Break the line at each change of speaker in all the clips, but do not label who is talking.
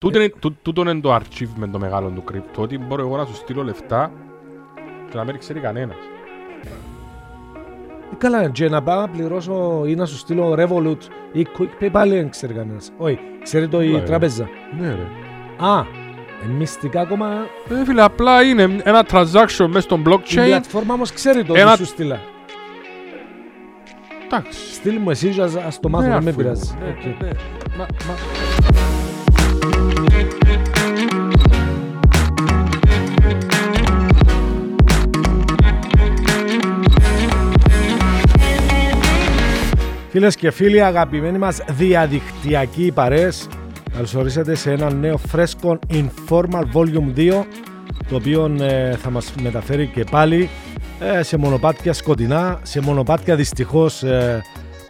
Τούτο είναι- τού- Τούτο είναι το achievement το μεγάλο του crypto, ότι μπορώ εγώ να σου στείλω λεφτά και να μην ξέρει κανένας.
Ε, Καλά, και να πάω να πληρώσω ή να σου στείλω Revolut ή Quick Pay πάλι δεν ξέρει κανένας. Όχι, ξέρει το η
Ναι, ρε.
τράπεζα.
Ναι ρε.
Α, ε, μυστικά ακόμα
Ε, φίλε, απλά είναι ένα transaction μέσα στο
η
blockchain.
πλατφόρμα όμως ξέρει το
Ένα-
ότι σου στείλα.
Εντάξει.
Στείλ μου εσύ και ας, ας το μάθω,
Ναι,
δεν με
αφού
πειράζει.
είναι.
Οκ.
Ναι, ναι.
Φίλες και φίλοι, αγαπημένοι μας διαδικτυακοί παρέες, καλώς ορίσατε σε ένα νέο φρέσκο Informal Volume 2, το οποίο ε, θα μας μεταφέρει και πάλι ε, σε μονοπάτια σκοτεινά, σε μονοπάτια δυστυχώς ε,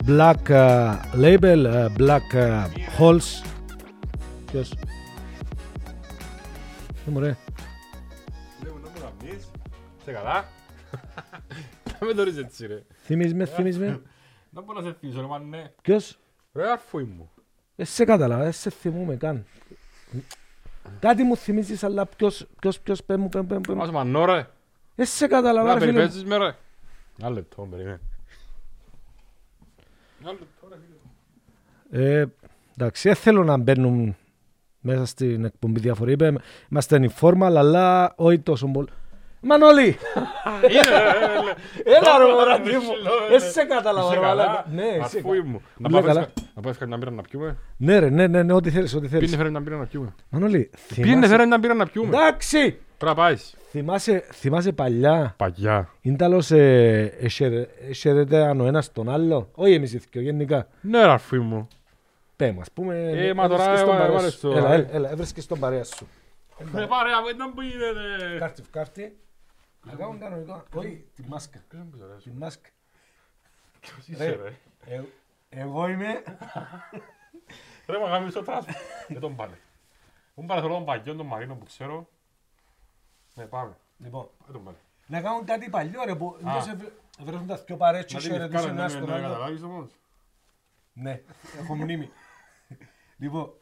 black ε, label, ε, black ε, holes. Ποιος; Ε, μωρέ.
Λέω, να μου να πεις. Είσαι καλά. Να με δωρείς έτσι ρε.
Θυμίζ με, θυμίζ με.
Να μπορώ να σε θυμίσω ρε μάνε.
Ποιος;
Ρε αρφούι μου.
Δεν σε κατάλαβα, δεν σε θυμούμαι καν. Κάτι μου θυμίζεις, αλλά ποιος, ποιος, ποιος, πέ μου, πέ μου, πέ μου, πέ μου.
Μας μανώ ρε.
Δεν σε κατάλαβα,
Να
ρε φίλε. μου.
περιπέζεις με ρε. Ένα λεπτό, περίμενε. Ένα λεπτό ρε φίλε.
Ε, εντάξει, δεν θέλω να μπαίνουν μέσα στην εκπομπή διαφοροί. Είπε, Είμαστε informal, αλλά όχι τόσο πολύ. Μανώλη!
Είναι ρε, ρε.
Έλα ρε
Ρε,
μωράκι
ρε,
μου!
ρε,
Δεν
ρε.
σε κατάλαβα
Είσαι
ρε
καλά.
μαλάκα. Ναι, είσαι
Αρφούι
καλά.
μου. Να
Όλα
πάω
καλά.
φέρεις- να πάω φέρεις μια μπύρα να πιούμε;
Ναι ρε, ναι, ναι, ναι, ό,τι θέλεις, ό,τι
Πήγαινε
θέλεις.
φέρε μια μπύρα να πιούμε.
Μανώλη,
Πήγαινε
θυμάσαι...
φέρε μια μπύρα να πιούμε.
Εντάξει!
Πρέπει να πάεις.
Θυμάσαι, θυμάσαι παλιά,
Παγιά.
ίνταλος ε, εσαιρέται αν ο ένας τον άλλο; Όχι εμείς οι δυο, γενικά.
Ναι ρε αρφούι μου.
Πέ μας, πούμε...
Ε, μα τώρα,
έβρισκες τον
ε,
παρέα
έβαλες
σου.
το,
Έλα,
ε.
έλα, έλα, έβρισκες τον παρέα σου.
Ρε πάρε, αφού ήταν που γίνεται.
Κάρτη, κάρτη. Να κάνουν κανονικά. Όχι, τη μάσκα.
Ποιος μου πεις,
Τη μάσκα.
Ποιος είσαι ρε.
Ε, Εγώ είμαι...
Ρε μα γάμι στο τράσπο. Δεν τον πάνε. Μου πάρε θέλω τον παγιόν τον Μαρίνο που ξέρω. Ναι πάμε.
Λοιπόν,
Δεν τον πάνε.
να κάνουν κάτι παλιό ρε που
Α.
εντός ευ- βρεθούν τα δυο παρέτσι
Να
και
την
χαιρετήσουν
ευκάλε,
ένας
ναι,
τον
ναι,
άλλο.
καταλάβεις όμως.
Ναι, έχω μνήμη. Λοιπόν,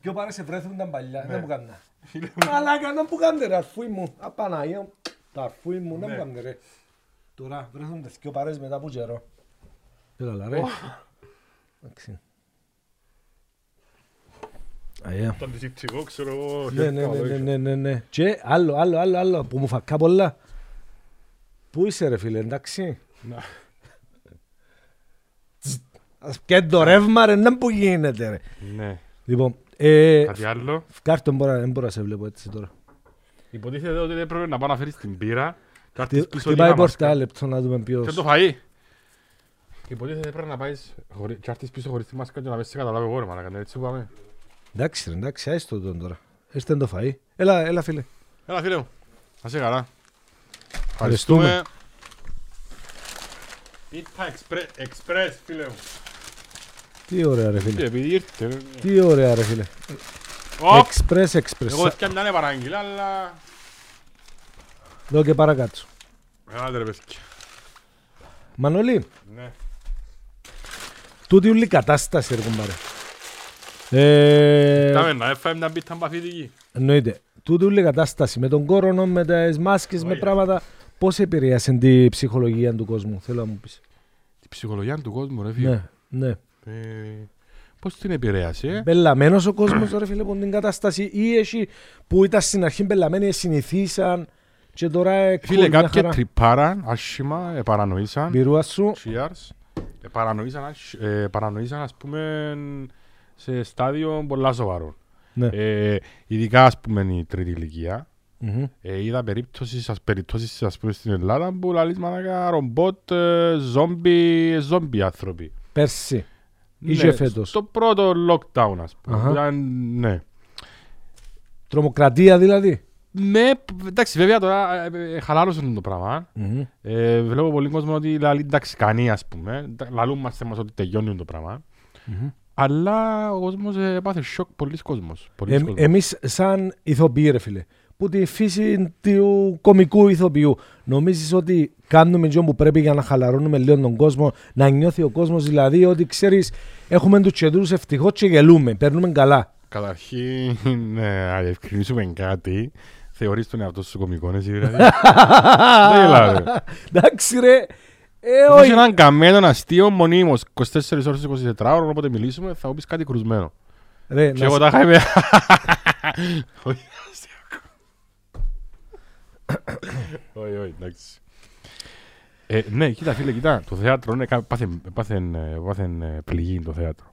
δυο παρές βρέθουν τα παλιά, δεν μου κάνουν.
Φίλε μου.
Αλλά κανένα που κάνετε ρε αρφούι μου. Απαναγία μου. Τα αρφούι μου δεν
Ναι.
μου κάνετε ρε. Τώρα βρέθουν τα δυο παρές μετά από καιρό. Έλα λα, ρε. Εντάξει. Αγία.
Ήταν δυσυπτικό, ξέρω εγώ.
Ναι, ναι, ναι, ναι, ναι, ναι, ναι. Και άλλο, άλλο, άλλο, άλλο, που μου φακά πολλά. Πού είσαι ρε φίλε, εντάξει.
Να.
Ας και το ρεύμα ρε, να που γίνεται ρε.
Ναι.
Λοιπόν, ε,
Κάτι άλλο;
κάρτο μπορώ, δεν μπορώ να σε βλέπω έτσι τώρα.
Υποτίθεται ότι έπρεπε να πάω να φέρεις την πύρα. και να έρθεις
Τι
πίσω
τι πάει
λίγα μάσκα.
πορτά λεπτό να δούμε
Και
ποιος.
το φαΐ. Υποτίθεται πρέπει να πάεις χωρί- και να έρθεις πίσω χωρίς τη μάσκα και να πες σε καταλάβει εγώ ρε μαλάκα. Έτσι που πάμε.
Εντάξει ρε, εντάξει, άιστο τον τώρα. Έστε το φαΐ. Έλα, έλα φίλε.
Έλα φίλε μου. Να είσαι καλά.
Ευχαριστούμε.
Πίτα Express φίλε μου.
Τι ωραία ρε
Τι
φίλε.
επειδή ήρθε. ρε.
Τι ωραία ρε φίλε.
Ω,
Express,
Εγώ
express.
έφτια μια παραγγείλα αλλά...
Εδώ και παρακάτω.
Ελάτε ρε παιδιά.
Μανώλη,
Ναι.
τούτη ούλη κατάσταση ρε κουμπάρε. Ε,
Κάμε να έφαμε μια πίτα παθητική.
Εννοείται. Τούτη ούλη κατάσταση με τον κόρονο, με τις μάσκες, με
Όχι.
πράγματα. Πώς επηρέασε την ψυχολογία του κόσμου, θέλω να μου πεις.
Η ψυχολογία του κόσμου ρε φίλε.
Ναι, ναι.
Ε, Πώς την επηρέασε ε;
Μπελαμένος ο κόσμος ρε φίλε από την κατάσταση ή εσύ που ήταν στην αρχή μπελαμένοι συνηθίσαν και τώρα ε,
Φίλε
cool, μια
κάποιοι
χαρά.
τρυπάραν άσχημα, επαρανοήσαν.
Πυρούα σου.
Cheers. Επαρανοήσαν, ας- ε, επαρανοήσαν ας πούμε σε στάδιο πολλά σοβαρό.
Ναι.
Ε, ειδικά ας πούμε η τρίτη ηλικία.
Μμμ.
Ε, είδα περίπτωσης, ας, περιπτώσεις ας πούμε στην Ελλάδα που λαλείς μάνα ρομπότ, ε, ζόμπι, ε, ζόμπι άνθρωποι.
Πέρσι. Ή και φέτος.
Στο πρώτο lockdown ας πούμε.
Αχα.
Ήταν, ναι.
Τρομοκρατία δηλαδή.
Ναι, εντάξει βέβαια τώρα ε, ε, χαλάρωσε το πράγμα.
Μμμ.
Ε, βλέπω πολύ κόσμο ότι λαλεί εντάξει κανεί ας πούμε. Τα- Λαλούμαστε μας ότι τελειώνει το πράγμα.
Μμμ.
Αλλά ο κόσμος ε, έπαθε σοκ, πολλοί κόσμος. Πολλοί
Ε,
κόσμος.
εμείς σαν ηθοποιοί ρε φίλε, που τη φύση του κομικού ηθοποιού, νομίζεις ότι κάνουμε αυτό που πρέπει για να χαλαρώνουμε λίγο τον κόσμο, να νιώθει ο κόσμος δηλαδή ότι ξέρεις έχουμε τους τσεντρούς ευτυχώς και γελούμε, παίρνουμε καλά.
Καταρχήν, ε, να διευκρινίσουμε κάτι. Θεωρείς τον εαυτό σου κωμικό, εσύ δηλαδή. Δεν γελάω, ρε.
Εντάξει ρε. Ε,
Έχεις
όχι.
έναν καμένο αστείο μονίμως 24 ώρες 24 ώρες, όποτε μιλήσουμε θα μου πεις κάτι κρουσμένο.
Ρε,
Και
να
εγώ
σ-
τα είχα είμαι... Όχι, Όχι, όχι, εντάξει. Ε, ναι, κοίτα φίλε, κοίτα, το θέατρο είναι κα- πάθεν, πάθεν, ε, πάθεν ε, πληγή το θέατρο.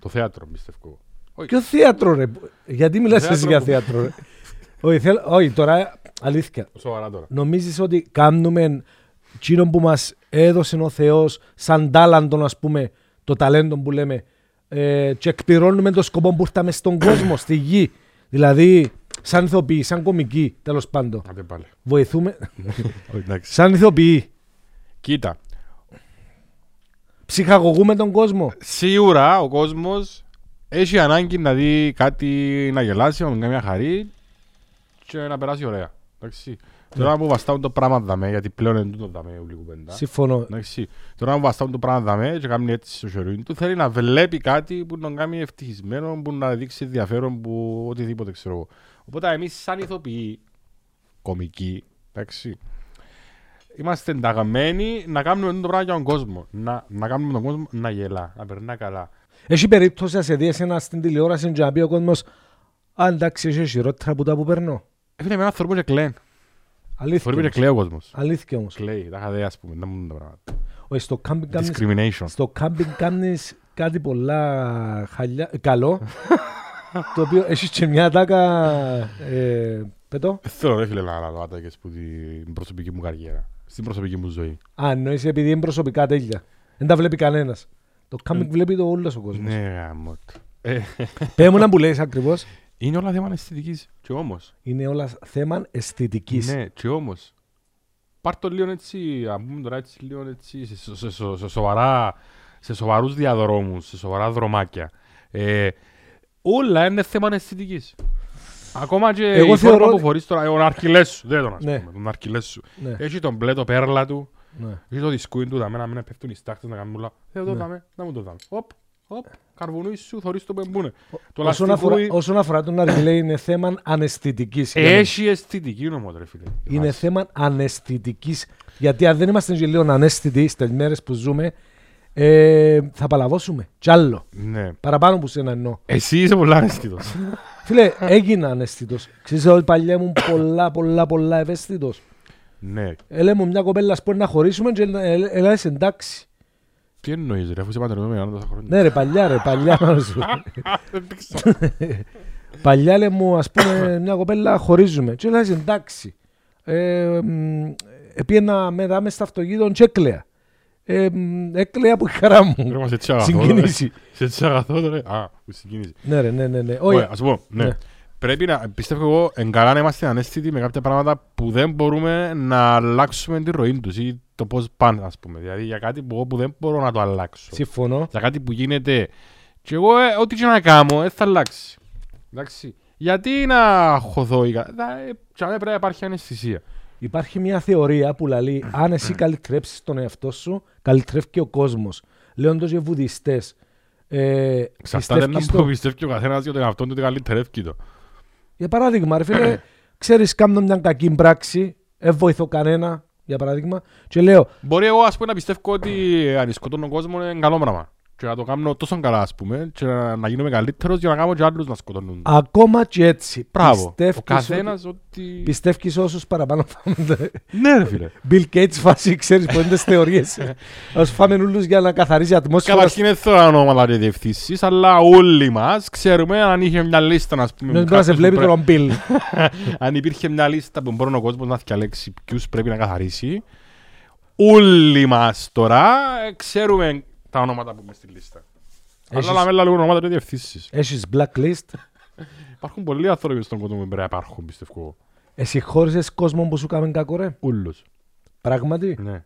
Το θέατρο, πιστεύω.
Ποιο θέατρο ρε. Γιατί μιλάς
θέατρο
εσύ για
που-
θέατρο ρε; όχι, θέλω- όχι, τώρα αλήθεια.
Σοβαρά τώρα.
Νομίζεις ότι κάνουμε εκείνο που μας έδωσε ο Θεός σαν τάλαντο ας πούμε το ταλέντο που λέμε ε, και εκπληρώνουμε το σκοπό που ήρθαμε στον κόσμο, στη γη. Δηλαδή σαν ηθοποιοί, σαν κομικοί τέλος πάντων.
Άντε πάλι.
Βοηθούμε
Όχι, εντάξει.
σαν ηθοποιοί.
Κοίτα,
Ψυχαγωγούμε τον κόσμο.
σίγουρα ο κόσμος έχει ανάγκη να δει κάτι να γελάσει, να κάνει μια χαρή και να περάσει ωραία. Εντάξει. Τώρα που βαστάουν το πράγμα δαμέ, γιατί πλέον είναι τούτο δαμέ ούλη κουβέντα.
Συμφωνώ.
Εντάξει. Τώρα που βαστάουν το πράγμα δαμέ και κάνει έτσι στο χερούιν του, θέλει να βλέπει κάτι που να τον κάνει ευτυχισμένο, που να δείξει ενδιαφέρον, που οτιδήποτε ξέρω εγώ. Οπότε εμείς σαν ηθοποιοί, κομικοί, εντάξει, είμαστε ενταγμένοι να κάνουμε το πράγμα για τον κόσμο. Να, να κάνουμε τον κόσμο να γελά, να περνά καλά.
Έχει περίπτωση να σε δει εσένα στην τηλεόραση και να πει ο κόσμος «Α, εντάξει, έχει χειρότερα από τα που περνώ».
Έφυγε με έναν θορμό και κλαίν.
Αλήθεια
Θορμό και
όμως.
κλαίει ο κόσμος.
Αλήθεια όμως.
Κλαίει, τα είχα δει ας πούμε, να μου τα πράγματα.
Όχι, στο κάμπινγκ κάνεις,
Discrimination.
στο κάμπινγκ κάνεις κάτι πολλά χαλιά, καλό, το οποίο έχεις και μια τάκα, ε, πετώ.
Δεν θέλω ρε φίλε να αναλάβω άτακες που την προσωπική μου καριέρα. Στην προσωπική μου ζωή.
Α, εννοείς επειδή είναι προσωπικά τέλεια. Δεν τα βλέπει κανένας. Το κάμπινγκ βλέπει το όλος ο κόσμος.
Ναι, γάμο του. Ε,
Πες μου να που λες ακριβώς.
Είναι όλα θέμα αισθητικής. Και όμως.
Είναι όλα θέμα αισθητικής.
Ναι, και όμως. Πάρ' το λίγο έτσι, αν πούμε τώρα έτσι λίγο έτσι, σε, σε, σε, σε, σε σοβαρά, σε σοβαρούς διαδρόμους, σε σοβαρά δρομάκια. Ε, όλα είναι θέμα αισθητικής. Ακόμα και
Εγώ
η
θεωρώ
φόρμα που
ότι-
φορείς τώρα, ο αρκυλές σου, δεν τον ας
Ναι.
πούμε, τον αρκυλές σου.
Ναι,
Έχει τον μπλε το πέρλα του,
ναι.
έχει το δισκούιν του, δαμέ, να μην πέφτουν οι στάχτες να κάνουν όλα. Δεν το
Ναι.
δάμε, να μου το δάμε. Οπ, οπ, καρβουνούις σου, θωρείς το που εμπούνε. Το
Όσον
λαστιχούι
αφορά, όσον αφορά τον αργυλέ είναι θέμα αναισθητικής.
έχει αισθητική όμως ρε φίλε. η
Είναι
βάση.
θέμα αναισθητικής. Γιατί αν δεν είμαστε και λίγο αναίσθητοι στις μέρες που ζούμε, ε, θα παλαβώσουμε. Κι άλλο.
Ναι.
Παραπάνω που σένα εννοώ.
Εσύ είσαι πολλά αισθητός.
Φίλε, έγινα αναίσθητος. Ξέρεις ότι παλιά ήμουν πολλά, πολλά, πολλά ευαίσθητος.
ναι.
Έλε μου μια κοπέλα σπορ να χωρίσουμε και έλα εντάξει.
Τι εννοείς ρε, αφού είσαι παντρεμένο με τόσα χρόνια.
Ναι ρε παλιά ρε, παλιά να σου.
Δεν ξέρω.
Παλιά λέει μου ας πούμε μια κοπέλα χωρίζουμε. Και έλα εντάξει. Ε, μ, Επίαινα μετά μες στο αυτοκίνητο και έκλαια. Ε, μ, έκλαια από η χαρά μου.
Ρε, μας έτσι αγαθό. ρε.
Συγκίνηση.
Σε έτσι αγαθό ρε. Α, που συγκίνηση.
Ναι ρε, ναι, ναι, ναι.
Ωραία,
Όχι,
ας πω, ναι.
Ναι.
Πρέπει να, πιστεύω εγώ, εν καλά να είμαστε ανέστητοι με κάποια πράγματα που δεν μπορούμε να αλλάξουμε τη ροή τους ή το πώς πάνε, ας πούμε. Δηλαδή για κάτι που εγώ που δεν μπορώ να το αλλάξω.
συμφωνώ.
Για κάτι που γίνεται και εγώ ε, ό,τι και να κάνω δεν θα αλλάξει. Εντάξει. Γιατί να χωθώ ή κάτι. Θα- ε, και πρέπει να υπάρχει αναισθησία.
Υπάρχει μια θεωρία που λέει αν εσύ καλυτρέψεις τον εαυτό σου, καλυτρέφει και ο κόσμος. Λέοντος για βουδιστές. Ε,
Εξαρτάται να
πιστεύεις
μου
το-
πιστεύει ο καθένας για τον εαυτόν του ότι καλύτερευκεί το.
Για παράδειγμα, ρε φίλε, ξέρεις κάνω μια κακή πράξη, δεν βοηθώ κανένα, για παράδειγμα, και λέω,
Μπορεί εγώ ας πούμε να πιστεύω ότι αν σκοτώνω τον κόσμο είναι καλό πράγμα. Και να το κάνω τόσο καλά ας πούμε και να, να γίνομαι καλύτερος για να κάνω και άλλους να σκοτώνουν.
ακόμα και έτσι,
Μπράβο. Ο
πιστεύεις,
καθένας
ότι,
ότι...
πιστεύεις όσους παραπάνω φάμε.
Ναι ρε φίλε.
Bill Gates φάση, ξέρεις που είναι τις θεωρίες. Ας φάμε όλους για να καθαρίσει η ατμόσφαιρα.
Καταρχήν δεν θέλω ονόματα και διευθύνσεις, αλλά όλοι μας ξέρουμε αν είχε μια λίστα ας πούμε.
Δεν
με
μπορεί να σε
κάποιους που
βλέπει
πρέ-
τον Bill.
αν υπήρχε μια λίστα που μπορεί ο κόσμος να διαλέξει ποιους πρέπει να καθαρίσει, όλοι μας τώρα ε, ξέρουμε τα ονόματα που είμαι στη λίστα.
Έχεις-
Αλλά λαμέλα λίγο ονόματα και διευθύνσεις.
Έχεις blacklist;
Υπάρχουν πολλοί άνθρωποι στον κόσμο που πρέπει να υπάρχουν, πιστεύω.
Εσύ χώρισες κόσμο που σου κάμε κακό ρε;
Ούλους.
Πράγματι;
Ναι.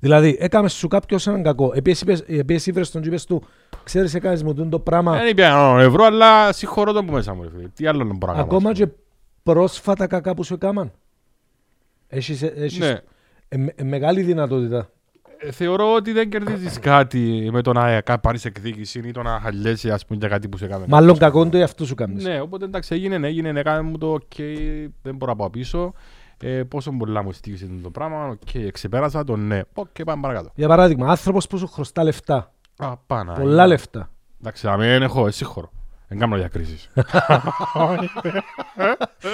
Δηλαδή, έκαμες σου κάποιος έναν κακό. Επίσης είπες- Επίσης ήβρες τον τζίπες του, ξέρεις έκανες μου τούτο πράγμα.
Δεν είπε έναν ευρώ, αλλά συγχωρώ τον που μέσα μου. ρε φίλε. Τι άλλο να μπορώ να κάνω.
Ακόμα
ας
και
πούμε.
πρόσφατα κακά που σου έκαναν. Έχεις, έχεις
Ναι.
ε, με- ε, μεγάλη δυνατότητα.
Ε, Θεωρώ ότι δεν κερδίζεις κάτι με το να κα- πάρεις εκδίκηση ή το να χαλιέσαι ας πούμε για κάτι που σε έκανε.
Μάλλον κακό το αυτό σου κάνεις.
Ναι, οπότε εντάξει, έγινε, έγινε, έκανε μου το ok, δεν μπορώ να πάω πίσω. Ε, πόσο πολλά μου στοίχισε το πράγμα, ok, ξεπέρασα το ναι. Οκ, πάμε παρακάτω.
Για παράδειγμα, άνθρωπος που σου χρωστά λεφτά.
Α, πάνα.
Πολλά λεφτά.
Εντάξει, να μην έχω, εσύ χώρο. Δεν κάνω διακρίσεις.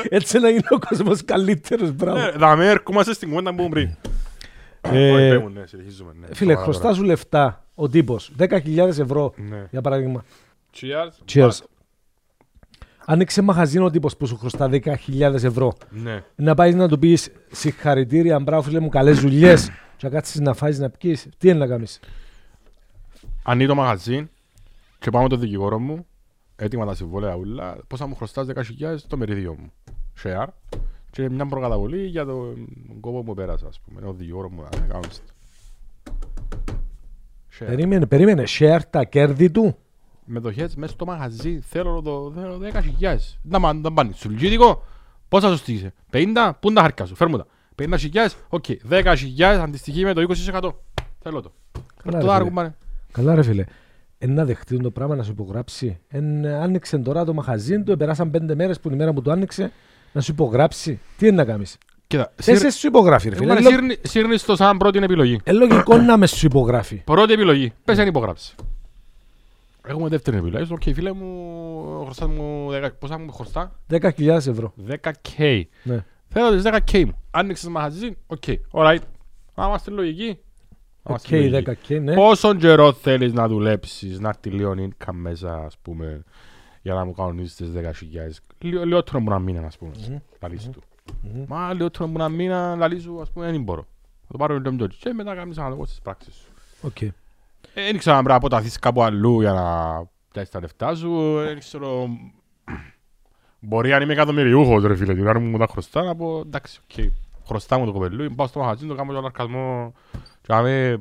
Έτσι να είναι ο κόσμος καλύτερος, μπράβο.
Ναι, Θα με έρχομαστε στην κουβέντα που ήμουν πριν.
Ε,
Όχι, πέμουν, ναι, συνεχίζουμε. ναι.
Φίλε,
Τώρα,
χρωστάς σου λεφτά ο τύπος. 10.000 ευρώ,
τώρα. Ναι.
για παράδειγμα.
Cheers.
Cheers.
Back.
Άνοιξε μαχαζίνο ο τύπος που σου χρωστά 10.000 ευρώ.
Ναι.
Να πάεις να του πεις συγχαρητήρια, μπράβο φίλε μου, καλές δουλειές. Και να κάτσεις να φάει να πιει. Τι είναι να κάνεις;
Ανοίγει το μαγαζί και πάω με τον δικηγόρο μου, έτοιμα τα συμβόλαια ούλα, πόσα μου χρωστάς 10.000 το μερίδιο μου. Share. Και μια προκαταβολή για τον κόπο που πέρασα, ας πούμε. Ο δικηγόρο μου, να κάνω στο. Share.
Περίμενε, περίμενε. Share τα κέρδη του.
Μετοχές μέσα στο μαγαζί, θέλω το θέλω 10.000. Να μα να πάνε, σου λυγίδικο, πόσα σου στήσε. 50, πού είναι τα χάρκα σου, φέρ μου τα. 50.000, οκ. 10.000 αντιστοιχεί με το 20%. Θέλω το.
Καλά,
Το
ρε,
άργο
φίλε.
πάνε.
Καλά, ρε φίλε. Εν να δεχτεί το πράγμα να σου υπογράψει. Εν άνοιξε τώρα το μαχαζί του, περάσαν πέντε μέρες που είναι η μέρα που το άνοιξε να σου υπογράψει. Τι είναι να κάνεις;
Κοίτα,
Εσύ σου υπογράφει, ρε φίλε.
Φίλε,
Ε, λο-
σύρνει- σύρνεις το σαν πρώτη επιλογή.
Ε, λογικό να με σου υπογράφει.
Πρώτη επιλογή. Πες αν υπογράψεις. Έχουμε δεύτερη επιλογή. Οκ, φίλε μου, χρωστά μου 10, πόσα μου χρωστά;
10.000 ευρώ.
10k.
Ναι.
Θέλω τις 10k μου. Άνοιξες μαγαζί, ok. Alright. Να είμαστε λογικοί. Να
Οκ,
είμαστε λογικοί.
10k, ναι.
Πόσο καιρό θέλεις να δουλέψεις, να έρθει λίγο income μέσα, ας πούμε, για να μου κανονίσεις τις 10.000. Λίγο- Λιγότερο που 'να μήνα, ας πούμε,
Μμμ.
λαλείς του.
Μμμ.
Μα λιγότερο που 'να μήνα, λαλείς σου, ας πούμε, δεν μπορώ. Θα το πάρω λίγο και μετά κάνεις αναλόγως τις πράξεις σου.
Οκ.
Ε, Δεν ξέρω αν πρέπει να αποταθείς κάπου αλλού για να πιάσεις τα λεφτά σου. Δεν ξέρω... Μπορεί αν είμαι εκατομμυριούχος ρε φίλε, την ώρα μου μου τα χρωστά να πω εντάξει, οκ, χρωστά μου το κοπελούι, πάω στο μαγαζί, το κάνω τον αρκασμό και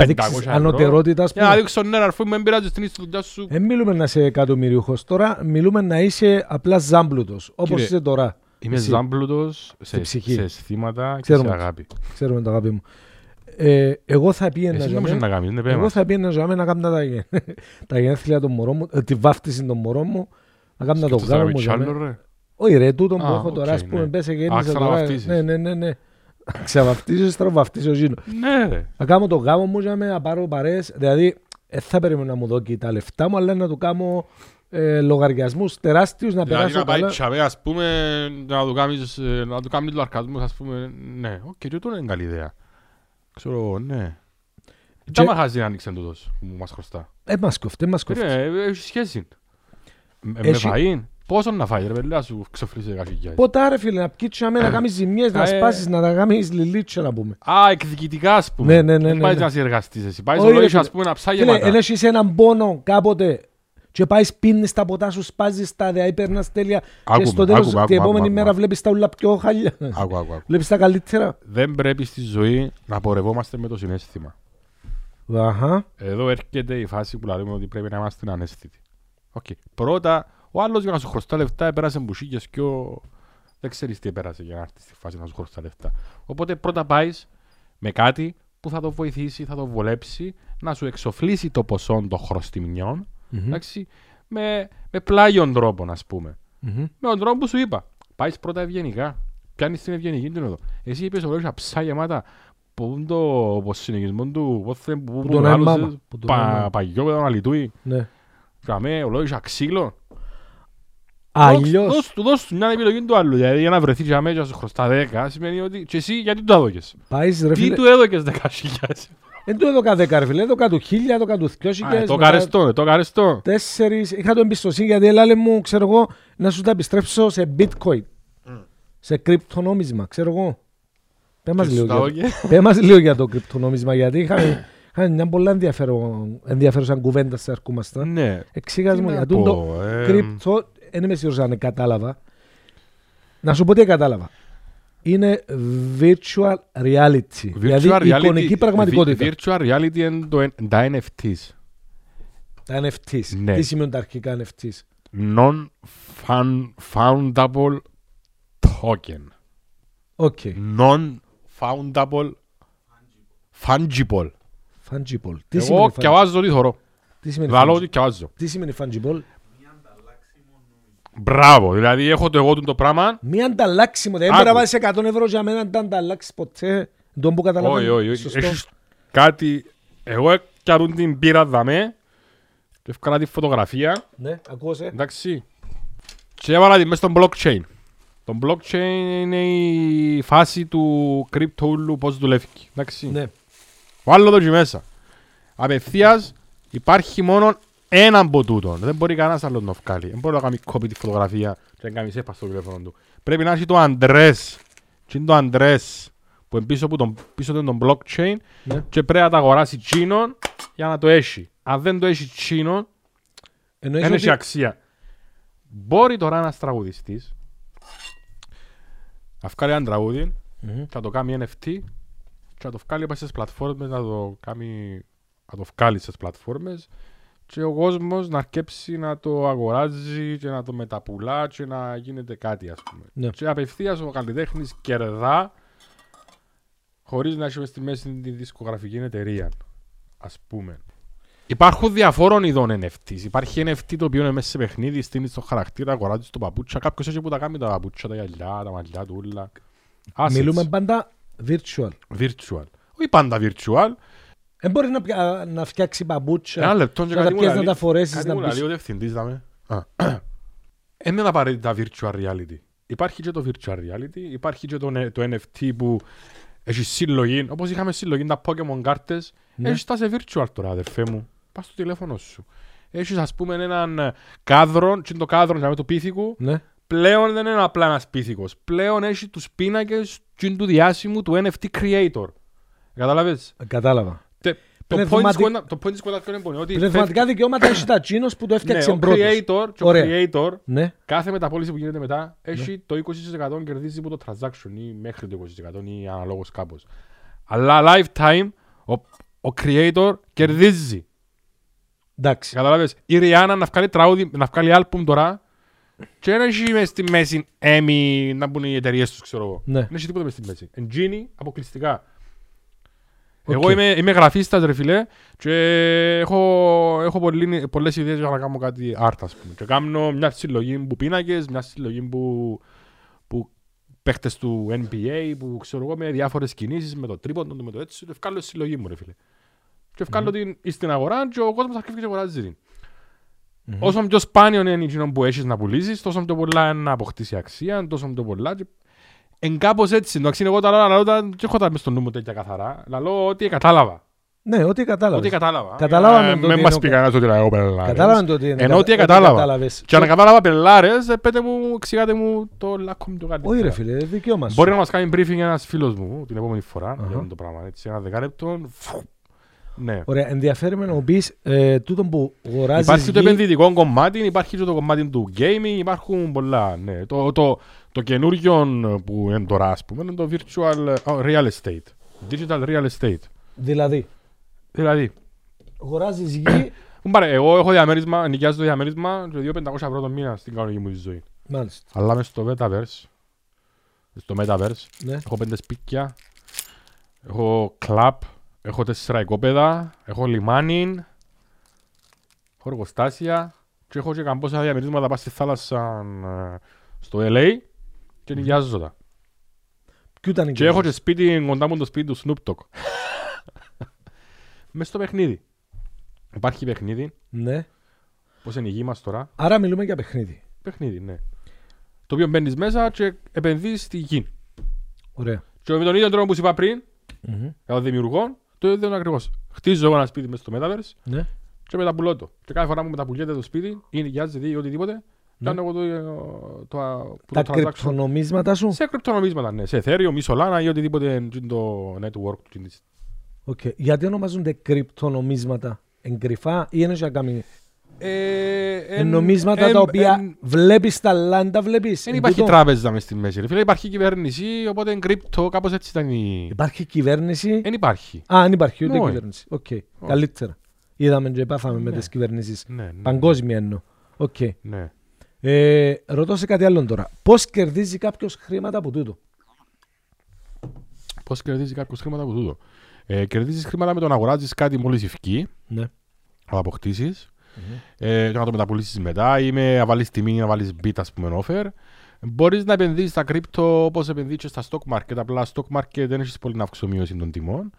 να με...
Για
500
δείξεις
ευρώ.
ανωτερότητας, ας
Για να
πούμε.
δείξω ναι, αρφού με εμπειράζει στην ίδια δουλειά σου.
Δεν μιλούμε να είσαι εκατομμυριούχος τώρα, μιλούμε να είσαι απλά ζάμπλουτος, όπως
Κύριε,
είσαι τώρα.
Είμαι
εσύ.
ζάμπλουτος σε,
ψυχή.
σε αισθήματα και
Ξέρουμε.
σε αγάπη.
Ξέρουμε το αγάπη μου. Ε, εγώ θα πήγαινα
Εσύ
για
δεν μπορείς
μένα-
να κάνεις, είναι
Εγώ
πέμα.
θα πήγαινα για μένα να κάνω τα, γε- τα γενέθλια των μωρών μου, ε, τη βάφτιση των μωρών μου, να κάνω το γάμο μου. για μένα. Όχι ρε, τούτο που
Α,
έχω τώρα,
οκ,
ας πούμε,
ναι.
μπες σε
Α,
γέννησα τώρα.
ξαναβαφτίζεις.
Ναι, ναι, ναι, ναι. Ξαβαφτίζεις, τώρα βαφτίζω γίνω.
Ναι ρε.
Να κάνω το γάμο μου για μένα, να πάρω παρέες, δηλαδή δεν θα περίμενα να μου δώσει τα λεφτά μου, αλλά να του κάνω ε, λογαριασμούς τεράστιους να
Δηλαδή
περάσω
να πάει
καλά.
τσαβέ, ας πούμε, να του κάνεις, ε, να του κάνεις λαρκασμούς, ας πούμε, ναι, οκ, και τούτο είναι καλή ιδέα. Ξέρω, εγώ, ναι. Τι
Και-
μαγαζί άνοιξε τούτος που μας χρωστά;
Ε, μας κοφτεί, μας κοφτεί.
Ναι, έχει σχέση. Με με
Έχει-
φαΐν. Πόσο να φάει ρε παιδιά σου ξεφρίσει 10.000.
Ποτά ρε φίλε, να πκίτσεις για μένα, να κάνεις ζημιές, να
Ε,
σπάσεις, να τα κάνεις λιλίτσια να πούμε.
Α, εκδικητικά ας πούμε.
Ναι, ναι, ναι,
Δεν
ναι,
πάεις
ναι.
να συνεργαστείς εσύ. Πάεις
Όχι,
στο
ρε,
λόγιο ας
φίλε.
πούμε να ψάγει
Φίλε,
ματά.
εν έχεις έναν πόνο κάποτε και πάεις πίνεις τα ποτά σου, σπάζεις τα δέα, περνάς τέλεια και
Άκουμε,
στο τέλος
άκουμε,
την
άκουμε,
επόμενη
άκουμε,
μέρα
άκουμε.
βλέπεις τα ούλα πιο χάλια.
Άκου, άκου, άκου.
Βλέπεις τα καλύτερα.
Δεν πρέπει στη ζωή να πορευόμαστε με το συναίσθημα.
Αχα.
Εδώ έρχεται η φάση που λέμε ότι πρέπει να είμαστε αναίσθητοι. Οκ. Πρώτα, ο άλλος για να σου χρωστά λεφτά έπερασε μπουσίκες και ο... δεν ξέρεις τι έπερασε για να έρθεις στη φάση να σου χρωστά λεφτά. Οπότε πρώτα πάεις με κάτι που θα το βοηθήσει, θα το βολέψει, να σου εξοφλήσει το ποσό των χρωστουμένων,
Μμμ.
εντάξει, με, με πλάγιον τρόπο, α πούμε.
Μμμ.
Με τον τρόπο που σου είπα. Πάεις πρώτα ευγενικά. Πιάνεις την ευγενική του εδώ. Εσύ είπες ότι ψά γεμάτα που είναι το συνεχισμό του πόθε που
Που
που
τον
μεγάλωσε,
έμαμα, που τον έμαμα.
πα- παγιό με τον αλητούι.
Ναι.
Καμέ ολόγησα ξύλο.
Αλλιώς,
Δώσ' του, δώσ' του μια επιλογή του άλλου. Δηλαδή για να βρεθείς για μένα και να σου χρωστά 10 σημαίνει ότι και εσύ γιατί του τα δώκες.
πάεις ρε
Τι
φίλε.
του έδωκες 10.000.
Εν του έδωκα δέκα ρε φίλε, έδωκα του χίλια, έδωκα του δυο
Το καρεστό, το καρεστό.
Τέσσερις, είχα το εμπιστοσύνη γιατί έλαλε μου, ξέρω εγώ, να σου τα επιστρέψω σε bitcoin. Σε κρυπτονόμισμα, ξέρω εγώ. Πέ μας
Και
λίγο,
σου τα
για...
δώκες.
Πέ μας λίγο για το κρυπτονόμισμα γιατί είχαμε, είχαμε μια πολλά ενδιαφέρον, ενδιαφέρουσα κουβέντα σε αρκούμασταν.
Ναι.
Εξήγας
Τι
μου
να
για τούτο
πω, ε,
κρυπτο, δεν είμαι σίγουρος αν κατάλαβα. Να σου πω τι κατάλαβα. Είναι virtual reality. δηλαδή
Virtual reality-
εικονική πραγματικότητα.
Virtual reality είναι το- τα NFTs.
Τα NFTs.
Ναι.
Τι σημαίνουν τα αρχικά NFTs.
Non-fungible token.
Οκ.
Non-foundable Fungible.
Fungible. Τις
Εγώ
σημαίνει
διαβάζω ό,τι θωρώ.
Τι σημαίνει
Λαλώ
fungible?
ότι διαβάζω.
Τις; Σημαίνει fungible?
Μπράβο. Δηλαδή έχω το εγώ του το πράγμα.
Μη ανταλλάξιμο. Δεν
Άκου.
μπορεί να βάλεις 100 ευρώ για μένα να τα ανταλλάξεις ποτέ. Τον που
Όχι,
καταλαβαίνω.
όχι. όχι.
Σωστό.
Έχεις κάτι... Εγώ έκαναν την πήρα δαμέ και έφκανα τη φωτογραφία.
Ναι, ακούω σε.
Εντάξει. Και έβαλα τη μέσα στο blockchain. Το blockchain είναι η φάση του crypto πώς δουλεύει. Εντάξει.
Ναι.
Βάλω το εκεί μέσα. Απευθείας υπάρχει μόνο ένα από τούτον. Δεν μπορεί κανένας άλλος να βγάλει. Δεν μπορεί να κάνει copy τη φωτογραφία και να κάνει σέπα στο τηλέφωνο του. Πρέπει να έχει το address. Τι είναι το address που είναι πίσω από τον, πίσω από τον blockchain
Ναι.
και πρέπει να τα αγοράσει τσίνον για να το έχει. Αν δεν το έχει τσίνον,
Εννοείς
δεν έχει
ότι...
αξία. Μπορεί τώρα ένας τραγουδιστής να βγάλει ένα τραγούδι
Μμμ.
και να το κάνει NFT και να το βγάλει μέσα στις πλατφόρμες, να το κάνει να το βγάλει στις πλατφόρμες και ο κόσμος να αρκέψει να το αγοράζει και να το μεταπουλά και να γίνεται κάτι ας πούμε.
Ναι.
Και απευθείας ο καλλιτέχνης κερδά χωρίς να έχει μες στη μέση την δισκογραφική εταιρεία ας πούμε. Υπάρχουν διαφόρων ειδών NFTs. Υπάρχει NFT το οποίο είναι μέσα σε παιχνίδι, στείνει στο χαρακτήρα, αγοράζει το παπούτσα. Κάποιος έχει που τα κάνει τα παπούτσα, τα γυαλιά, τα μαλλιά του, όλα. Assets.
Μιλούμε πάντα virtual.
Virtual. Όχι πάντα virtual.
Δεν μπορεί να, πια- να φτιάξει παπούτσια.
Ένα λεπτό και
να τα
κάτι μου
πιέσεις να
λαλεί-
τα φορέσεις
κάτι
να
μου
πεις.
λαλεί ο διευθυντής, δάμε. Α. Δεν είναι απαραίτητα virtual reality. Υπάρχει και το virtual reality, υπάρχει και το, ν- το NFT που έχει συλλογή. Όπως είχαμε συλλογή τα Pokemon κάρτες,
Ναι.
έχεις τα σε virtual τώρα, αδερφέ μου. Πας στο τηλέφωνο σου. Έχεις ας πούμε έναν ε, κάδρο, και είναι το κάδρο για του πίθηκου,
Ναι.
πλέον δεν είναι απλά ένας πίθηκος. Πλέον έχει τους πίνακες και είναι του διάσημου του NFT creator. Κατάλαβες.
Κατάλαβα.
Τε- Το point
Πνευματι-
της κουβέντα- το point της κουβέντας ποιο είναι που είναι ότι
Πνευματικά δικαιώματα έχει τα τσίνος που το
φεύγει- ναι,
έφτιαξε
ο
πρώτος.
creator, και ο
Ωραία.
creator
Ναι.
κάθε μεταπώληση που γίνεται μετά έχει το 20% κερδίζει από το transaction ή μέχρι το 20% ή αναλόγως κάπως. Αλλά lifetime ο, ο creator κερδίζει.
Εντάξει.
Καταλάβες. Η Rihanna να βγάλει τραγούδι, να βγάλει άλμπουμ τώρα και δεν έχει μες στη μέση EMI να μπουν οι εταιρείες τους, ξέρω εγώ.
Ναι.
Δεν έχει τίποτα μες στη μέση. Εντζίνι αποκλειστικά.
Οκ.
Εγώ είμαι, είμαι γραφίστας ρε φίλε και έχω, έχω πολλή, πολλές ιδέες για να κάνω κάτι art ας πούμε. Και κάνω μια συλλογή που πίνακες, μια συλλογή που, που παίχτες του NBA, που ξέρω εγώ με διάφορες κινήσεις, με το τρίποντο, με το έτσι, και βγάλω τη συλλογή μου ρε φίλε. Και βγάλω την εις την αγορά και ο κόσμος αρχίζει και αγοράζει την. Όσο πιο σπάνιο είναι εκείνο που έχεις να πουλήσεις, τόσο πιο πολλά είναι να αποκτήσεις αξία, τόσο πιο πολλά. και- Εν κάπως έτσι. Εντάξει, εγώ τα λέω, λαλώ τα- και έχω τα μες στο νου μου τέτοια καθαρά. Λαλώ ότι κατάλαβα.
Ναι, ό,τι
Ότι
κατάλαβες.
κατάλαβα.
Καταλάβαμε
Ε,
το
Μεν
ότι
μας
είναι
πει
ο-
κανένας ότι λέω πελάρες.
Κατάλαβαν το ότι είναι.
Ενώ ότι
Κατα-
κατάλαβα.
κατάλαβες.
Και αν κατάλαβα πελάρες, ε, πέτε μου, εξηγάτε μου το λάκκο μου το καλύτερα.
Όχι ρε φίλε, δικαίωμα σου.
Μπορεί να μας κάνει briefing ένας φίλος μου την επόμενη φορά
Αχα.
για αυτό το πράγμα. Έτσι, ένα δεκάλεπτο. Φου, Ναι.
Ωραία, ενδιαφέρει να μου πεις ε, τούτο που αγοράζεις
Υπάρχει το
γη-
επενδυτικό κομμάτι, υπάρχει και το κομμάτι του gaming, υπάρχουν πολλά. Ναι. Το, το, το καινούριο που είναι τώρα, ας πούμε, είναι το virtual oh, real estate. Digital real estate.
Δηλαδή,
Δηλαδή,
αγοράζεις γη,
Πάρε, εγώ έχω διαμέρισμα, νοικιάζω το διαμέρισμα και 2.500 ευρώ το μήνα στην κανονική μου τη ζωή.
μάλιστα,
Αλλά μες στο Metaverse, στο Metaverse,
ναι.
έχω πέντε σπίτια, έχω κλαπ, έχω τέσσερα οικόπεδα, έχω λιμάνι, έχω εργοστάσια και έχω και καμπόσα διαμερίσματα πας στη θάλασσα ε, στο LA και νοικιάζω τα.
Ποιο ήταν η
Και έχω και σπίτι κοντά μου το σπίτι του Snoop Dogg. Μες στο παιχνίδι. Υπάρχει παιχνίδι,
Ναι.
πώς είναι η γη μας τώρα;
Άρα μιλούμε για παιχνίδι.
Παιχνίδι, ναι. Το οποίο μπαίνεις μέσα και επενδύεις στη γη.
Ωραία.
Και με τον ίδιο τρόπο που σου είπα πριν,
Μμμ.
για τον δημιουργό, το ίδιο είναι ακριβώς. Χτίζω εγώ ένα σπίτι μέσα στο Metaverse
Ναι.
και μεταπουλώ το. Και κάθε φορά που μεταπουλιέται το σπίτι ή νοικιάζεται ή οτιδήποτε, κάνω εγώ το, το, το,
Τα
το transaction.
κρυπτονομίσματα σου;
Σε κρυπτονομίσματα, ναι. Σε Ethereum ή Solana ή οτιδήποτε είναι το network του. είναι.
Οκ. Γιατί ονομάζονται κρυπτονομίσματα. Εγκρυφά ή είναι για καμία.
Ε,
Ε, νομίσματα τα οποία βλέπεις τα λάντα, βλέπεις.
Δεν
Εν
υπάρχει
τούτο.
τράπεζα μες στη μέση. Ρε φίλε, υπάρχει κυβέρνηση, οπότε είναι κρυπτο, κάπως έτσι ήταν η...
Υπάρχει κυβέρνηση;
Δεν υπάρχει.
Α, δεν υπάρχει ούτε
Όχι.
κυβέρνηση. Οκ. Καλύτερα. Είδαμε και επάφαμε με
Ναι.
τις κυβερνήσεις.
Ναι, ναι.
Παγκόσμια εννοώ. Οκ.
Ναι.
Ε, ρωτώ σε κάτι άλλο τώρα. Πώς κερδίζει κάποιος χρήματα από τούτο;
Πώς κερδίζει κάποιος χρήματα από τούτο; Ε, κερδίζεις χρήματα με το να αγοράζεις κάτι μόλις ευκεί,
Ναι.
να το αποκτήσεις, ε, και να το μεταπουλήσεις μετά ή με να βάλεις τιμή ή να βάλεις bid ας πούμε offer. Μπορείς να επενδύσεις στα crypto όπως επενδύεις και στα stock market, απλά stock market δεν έχεις πολύ να αυξομοίωση των τιμών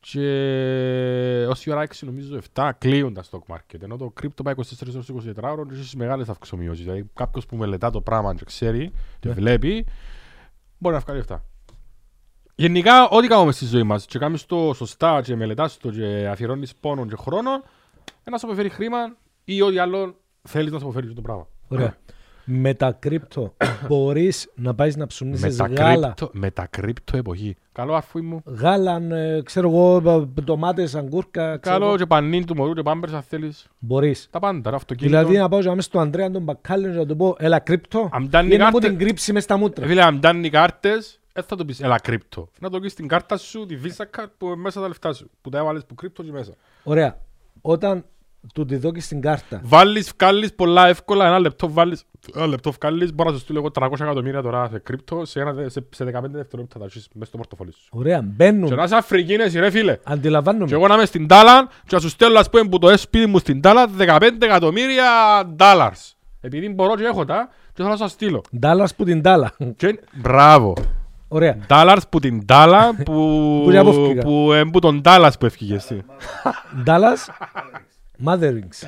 και ως η ώρα 6 νομίζω 7 κλείουν τα stock market ενώ το κρύπτο πάει 24 ώρες 24 ώρες και έχεις μεγάλες αυξομοίωσεις δηλαδή κάποιος που μελετά το πράγμα και ξέρει και
Ναι.
βλέπει μπορεί να βγάλει αυτά. Γενικά, ό,τι κάνουμε στη ζωή μας και κάνεις το σωστά και μελετάς το και αφιερώνεις πόνο και χρόνο να σου αποφέρει χρήμα ή ό,τι άλλο θέλεις να σου αποφέρει το πράγμα.
Ωραία. Με τα κρύπτο μπορείς να πάεις να ψουνίσεις
με, τα
γάλα.
κρύπτο, με τα κρύπτο εποχή. Καλό αρφούι μου.
Γάλα, ε, ξέρω εγώ, ε, ντομάτες, αγκούρκα. ξέρω
Καλό
εγώ.
και πανίν του μωρού και πάμπερς αν θέλεις.
Μπορείς.
Τα πάντα, ρε, αυτοκίνητο.
Δηλαδή να πάω και να είμαι στον Ανδρέα τον Μπακάλι να του πω έλα κρύπτο
Αν φτάνει
ή να μου
κάρτε-
την κρύψει μες στα
Ε,
μούτρα.
Φίλε, αν φτάνει κάρτες, δεν θα το πεις, έλα κρύπτο. Να το πεις την κάρτα σου, τη Visa card που είναι μέσα τα λεφτά σου. Που τα έβαλες που κρύπτο και μέσα.
Ωραία. Όταν του τη δώκεις την κάρτα,
Βάλεις, βγάλεις πολλά εύκολα, ένα λεπτό βάλεις, ένα λεπτό βγάλεις, μπορώ να σου στείλω εγώ 300 εκατομμύρια τώρα σε κρύπτο, σε, ένα, δε- σε, σε 15 δευτερόλεπτα θα τα έχεις μέσα στο πορτοφόλι σου.
ωραία,
Και
μπαίνουν,
να είσαι Αφρικίνες, ρε φίλε. Και
αντιλαμβάνομαι.
εγώ να είμαι στην Τάλαν και να σου στέλνω ας πούμε που το σπίτι μου στην Τάλαν 15 εκατομμύρια dollars. Επειδή μπορώ και έχω τα και θα σας στείλω.
Ντάλλας που την τάλα.
Και μπράβο.
Ωραία.
Dollars που την Τάλα που,
Που είναι απόφυγα.
που, ε, που τον Τάλας που έφυγε εσύ.
Ντάλλας, Motherings.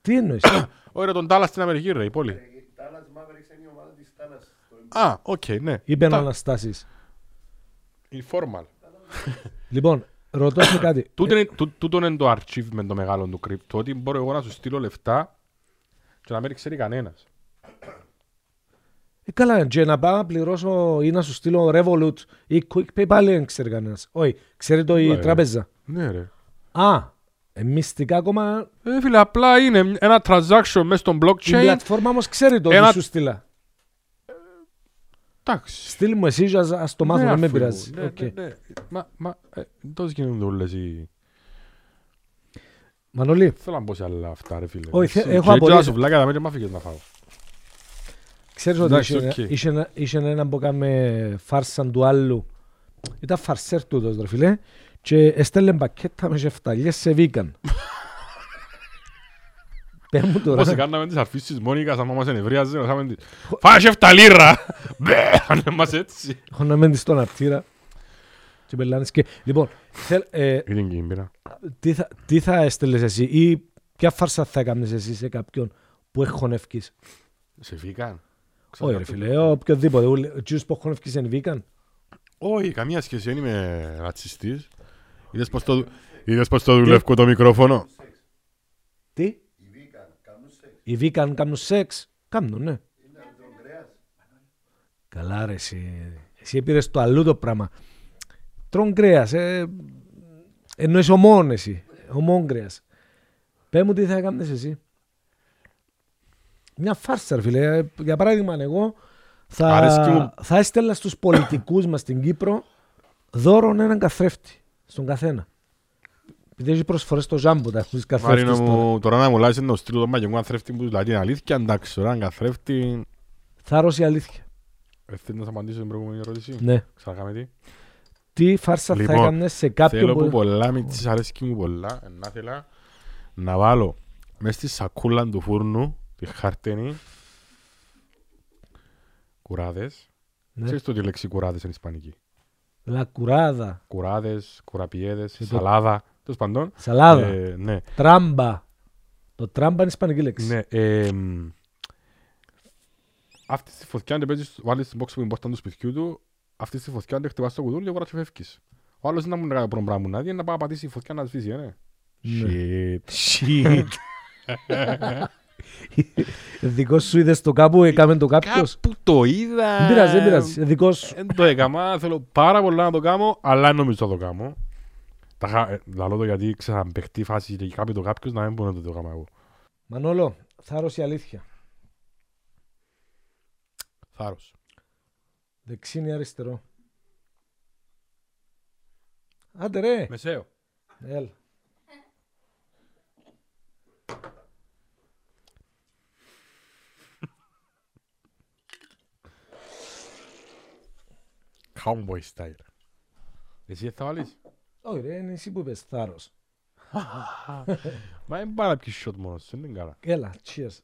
Τι εννοείς;
Ωραία τον Τάλας στην Αμερική ρε η πόλη. Α, οκ, ναι.
Είπε ο
Τα-
Αναστάσης.
Informal.
Λοιπόν, ρωτώ σε κάτι.
Τούτο είναι- τού- Τούτο είναι το achievement το μεγάλο του κρυπτο, ότι μπορώ εγώ να σου στείλω λεφτά και να μην ξέρει κανένας.
Ε, καλά, και να πάω να πληρώσω ή να σου στείλω Revolut ή Quick Pay πάλι δεν ξέρει κανένας. Όχι, ξέρει το η
Ναι.
τράπεζα.
Ναι ρε.
Α, ε, μυστικά ακόμα
Ε, φίλε, απλά είναι ένα transaction μέσα στο
η
blockchain.
πλατφόρμα όμως ξέρει το
Ένα-
ότι σου στείλα.
Εντάξει.
Στείλ μου εσύ και ας- ας το μάθω,
Ναι,
δεν με
αφού,
πειράζει.
ναι,
Οκ.
ναι, ναι. Μα, μα, ε, τόσο γίνονται όλες οι...
Μανώλη,
Θέλω να μπω σε άλλα αυτά, ρε φίλε.
Όχι, θε-
Και-
έχω
και
απορίες.
τα σουβλάκια, δάμε και μ' άφηκες να φάω.
Ξέρεις ότι
Εντάξει,
είχε-
οκ.
είχε ένα- είχε έναν που κάμε φάρσαν του άλλου. Ήταν φαρσέρ τούτος, ρε φίλε. Και έστελνε μπακέτα με ζεφταλιές σε βίκαν. Πες μου τώρα.
Πώς κάναμε τις αρφίσεις της Μόνικας, άμα μας ενευρίαζε, να φάμε τις... Φάε και εφτά λίρα! Μπε, αν μας έτσι.
Έχω να μένει στον αρτήρα. Και πελάνες και... Λοιπόν, θέλ, ε,
Είναι και η μπύρα.
τι, θα, τι θα έστελνες εσύ ή ποια φάρσα θα έκανες εσύ σε κάποιον που έχει χωνεύκεις.
Σε βίκαν.
Όχι ρε φίλε, οποιοδήποτε. ούλε- Ο κύριος που έχει χωνεύκεις είναι βίκαν;
Όχι, καμία σχέση, δεν είμαι ρατσιστής. Είδες πως το, είδες πως το δουλεύω το μικρόφωνο;
Τι; Οι βίκαν κάνουν σεξ. Κάνουν, ναι. Καλά ρε εσύ. Εσύ πήρες το αλλού το πράγμα. Τρών κρέας. Ε, εννοείς ομόν εσύ. Ομόν κρέας. Πες μου τι θα έκανες εσύ. Μια φάρσα ρε φίλε. Ε, Για παράδειγμα εγώ
Αρέσκει
θα,
μου.
θα έστελνα στους πολιτικούς μας στην Κύπρο δώρον έναν καθρέφτη. Στον καθένα. Επειδή έχει προσφορές στο Ζάμπο τα έχεις
Μάρινο
καθρέφτης τώρα.
μου, τώρα να μου λάζεις να στείλω τον μαγικό καθρέφτη που δηλαδή είναι αλήθεια, εντάξει, τώρα αν καθρέφτη...
Θάρρος η αλήθεια.
Ε, Θέλεις να σας απαντήσω την προηγούμενη ερώτηση;
Ναι.
Ξανακάμε τι.
Τι φάρσα
Λοιπόν,
θα έκανες σε κάποιον
Θέλω που
που...
πολλά, μη της αρέσκει μου πολλά, ε, να θέλα να βάλω μες στη σακούλα του φούρνου, τη χάρτενη, κουράδες.
Ναι.
Ξέρεις το τι λέξη κουράδες είναι ισπανική;
Λακουράδα,
Κουράδες, κουραπιέδες,
Και το-
σαλάδα, τέλος παντών.
σαλάδα,
Ε, ναι,
τράμπα. Το τράμπα είναι ισπανική λέξη.
ναι. ε, μ, Αυτή στη φωτιά, αν την παίζεις, βάλεις την box που είναι πόρτα του σπιτιού του, αυτή στη φωτιά, αν την χτυπάς στο κουδούρι, και και φεύγεις. Ο άλλος είναι να μου κάνει πρώτο πράγμα να δει, είναι να πάει να πατήσει η φωτιά να σβήσει, ε, ναι.
Ναι.
Shit.
Shit. Δικός σου είδες το κάπου, έκαμε το κάποιος;
Κάπου το είδα.
Δεν πειράζει, δεν πειράζει. Δικός σου.
Δεν το έκαμα, θέλω πάρα πολλά να το κάνω, αλλά δεν νομίζω να το κάνω. Τα χα- ε, Λαλώ το γιατί ξαναπαιχτεί η φάση και κάποιο το κάποιος να μην μπορεί να το κάνω εγώ.
Μανώλο, θάρρος η αλήθεια.
Θάρρος.
Δεξί ή αριστερό. Άντε ρε.
Μεσαίο.
Έλα.
Cowboy style. Εσύ δεν θα βάλεις;
Όχι ρε, είναι εσύ που είπες θάρρος.
Μα είναι πάρα πιο shot μόνος, σου, δεν είναι καλά.
Έλα, cheers.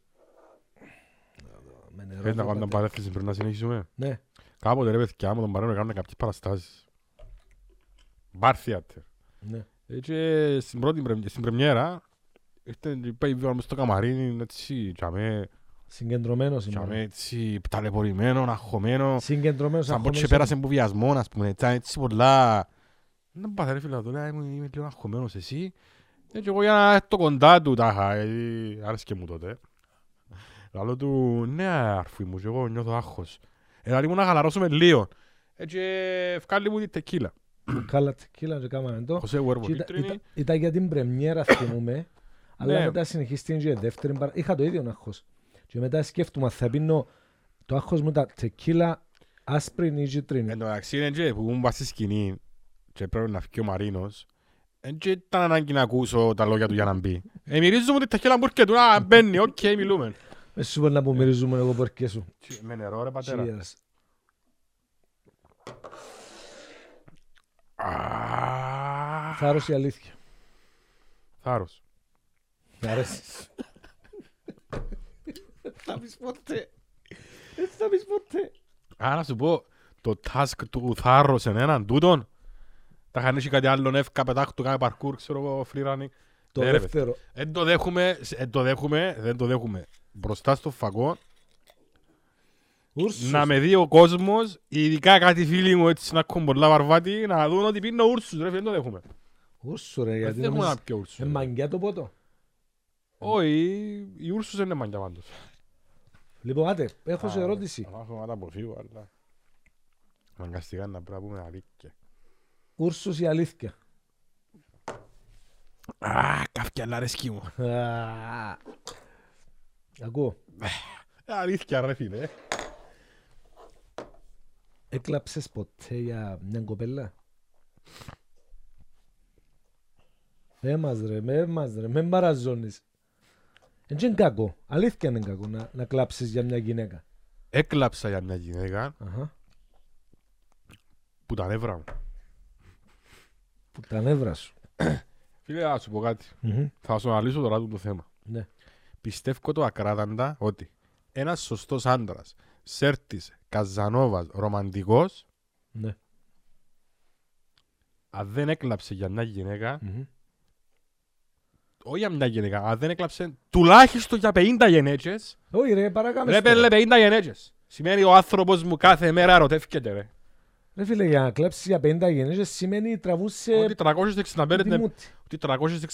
Με νερό
Θέλεις να
το
κάνουμε
πατέ.
παρέθεση πριν να συνεχίσουμε;
Ναι,
Κάποτε ρε παιδιά μου τον παρέω να κάνουμε κάποιες παραστάσεις. Bar theater.
ναι.
Έτσι στην πρώτη πρεμ- στην πρεμιέρα ήρθε πάει βγάλαμε στο καμαρίνι έτσι τζαμέ,
Συγκεντρωμένος
τζαμέ
είμαι.
έτσι ταλαιπωρημένος, αγχωμένος
Συγκεντρωμένος
σαν πότε
αγχωμένος.
πέρασε από βιασμό ας πούμε έτσι, έτσι πολλά δεν πάτε ρε φίλε το λέω είμαι είμαι λίγο αγχωμένος εσύ έτσι εγώ για να έρθω κοντά του τα είχα γιατί άρεσκε μου τότε Λαλό του ναι αρφή μου και εγώ νιώθω άγχος Έλα λίγο να χαλαρώσουμε λίγο έτσι ευκάλλει μου τη τεκίλα
Κάλα τεκίλα και κάμαμε το.
Χωσέ Βουέρβο
Και ήταν-
κίτρινη
ήταν- Ήταν για την πρεμιέρα θυμούμε. Αλλά
Ναι.
μετά συνεχίστηκε και η δεύτερη παρα... Είχα το ίδιο άγχος. Και μετά σκέφτομαι θα πίνω το άγχος μου τα τεκίλα άσπρη ή κίτρινη.
Εν τω μεταξύ είναι και που ήμουν πας στη σκηνή και πρέπει να φύγει ο Μαρίνος δεν και ήταν ανάγκη να ακούσω τα λόγια του για να μπει. Ε, μυρίζω μου τη ταχύλα μου έρχεται, α, μπαίνει, οκ, μιλούμε.
Με σου μπορεί να που μυρίζουμε εγώ πορκέ σου.
Τσι, Με νερό ρε πατέρα.
Cheers.
Α,
Θάρρος η αλήθεια;
Θάρρος.
Μ' αρέσεις. Θα πεις ποτέ. Δεν θα πεις ποτέ.
Α, να σου πω, το task του θάρρος εν έναν τούτον, τα είχαν έχει κάτι άλλο εύκα, πετάχτου, κάνει παρκούρ, ξέρω εγώ, free running.
Το
Ναι, ρε,
δεύτερο.
Δεν το δέχουμε, δεν το δέχουμε, δεν το δέχουμε. Μπροστά στο φαγό,
Ούρσους.
να με δει ο κόσμος, ειδικά κάτι φίλοι μου έτσι να έχουν πολλά βαρβάτι, να δουν ότι πίνω ούρσους, ρε, φίλε, δεν το δέχουμε.
Ούρσου ρε.
Δεν
Γιατί
δέχουμε
νομίζεις-
να πιω ούρσους.
Ε, μαγκιά το πότο.
Όχι, οι ούρσους δεν είναι μαγιά πάντως.
Λοιπόν, άτε, έχω σε
Α,
ερώτηση.
Θα μάθω να τα αποφύγω, αλλά... Αναγκαστικά να πρέπει να πούμε αλήθεια.
Ούρσους η αλήθεια;
Α, καύκια αλλά αρέσκει μου.
Α, Ακούω.
Ε, Αλήθεια ρε φίλε.
Έκλαψες ποτέ για μια κοπέλα; Με μας ρε, με μας ρε, με μπαραζώνεις. Εν και είναι κακό. Αλήθεια είναι κακό να, να κλάψεις για μια γυναίκα.
Έκλαψα για μια γυναίκα
Αχα.
που τα νεύρα μου.
Που τα νεύρα σου.
Φίλε, να σου πω κάτι.
Μμμ.
Θα σου αναλύσω τώρα το θέμα.
Ναι.
Πιστεύω το ακράδαντα ότι ένας σωστός άντρας, Σέρτης, Καζανόβας, ρομαντικός,
Ναι.
αν δεν έκλαψε για μια γυναίκα,
Μμμ.
Όχι για μια γυναίκα, αν δεν έκλαψε τουλάχιστον για 50 γενέτσες,
Όχι ρε, παρακάμε
ρε πέλε 50 γενέτσες. Σημαίνει ο άνθρωπος μου κάθε μέρα ερωτεύκεται ρε.
Ρε φίλε, για να κλάψεις για 50 γενναίες σημαίνει τραβούσε
Ότι 365,
τη μούτη.
ότι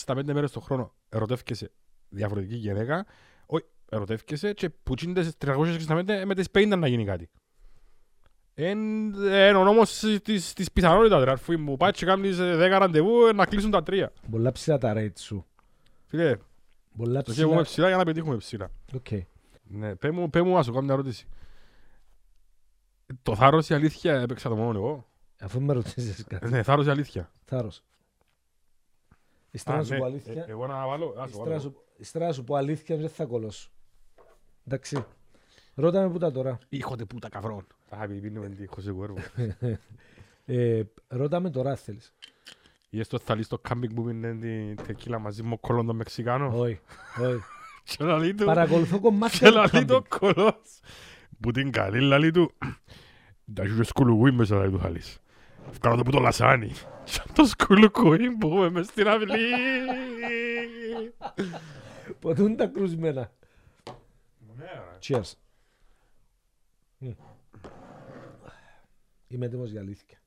365 μέρες το χρόνο ερωτεύκεσαι διαφορετική γυναίκα, όχι, ερωτεύκεσαι και που τσίνται 365 με τις 50 να γίνει κάτι. Εν, εν ο νόμος της, της πιθανότητας, ρε αρφή μου, πάει και κάνεις ε, 10 ραντεβού ε, να κλείσουν τα τρία.
Πολλά ψηλά τα rate σου.
Φίλε,
Πολλά
το χεύουμε
ψηλά.
ψηλά για να πετύχουμε ψηλά.
Οκ.
Ναι, πέ μου, πέ μου να σου κάνω μια ερώτηση. Το θάρρος ή αλήθεια έπαιξα το μόνο εγώ.
Αφού με ρωτήσεις κάτι.
Ναι, θάρρος ή αλήθεια.
Θάρρος. Ύστερα
Α,
να σου
ναι,
πω
ε,
αλήθεια.
Εγώ να βάλω, να σου
Ύστερα να
βάλω.
σου- Ύστερα να σου πω αλήθεια δεν θα κολλώσω. Εντάξει. Ρώτα με που τα τώρα.
Hijo de puta cabrón. Θα πίνουμε τη José Cuervo.
Ε, ρώτα με τώρα αν θέλεις.
Ή στο θα λύσει το κάμπινγκ που πίνει την τεκίλα μαζί με ο κολόν τον Μεξικάνο.
Όχι. όχι.
Και λαλεί του.
Παρακολουθώ
Και
κομμάτια του
λαλεί το
κάμπινγκ.
κολός. Που την καλή λαλεί του. Τα σου σκουλουκούι μέσα λαλεί του χαλής. Βγάλω το που το λασάνι. Σαν το σκουλουκούι που έχουμε μες στην αυλή.
Ποτέ είναι τα κρουσμένα. Cheers. Μμ. Είμαι έτοιμος για αλήθεια.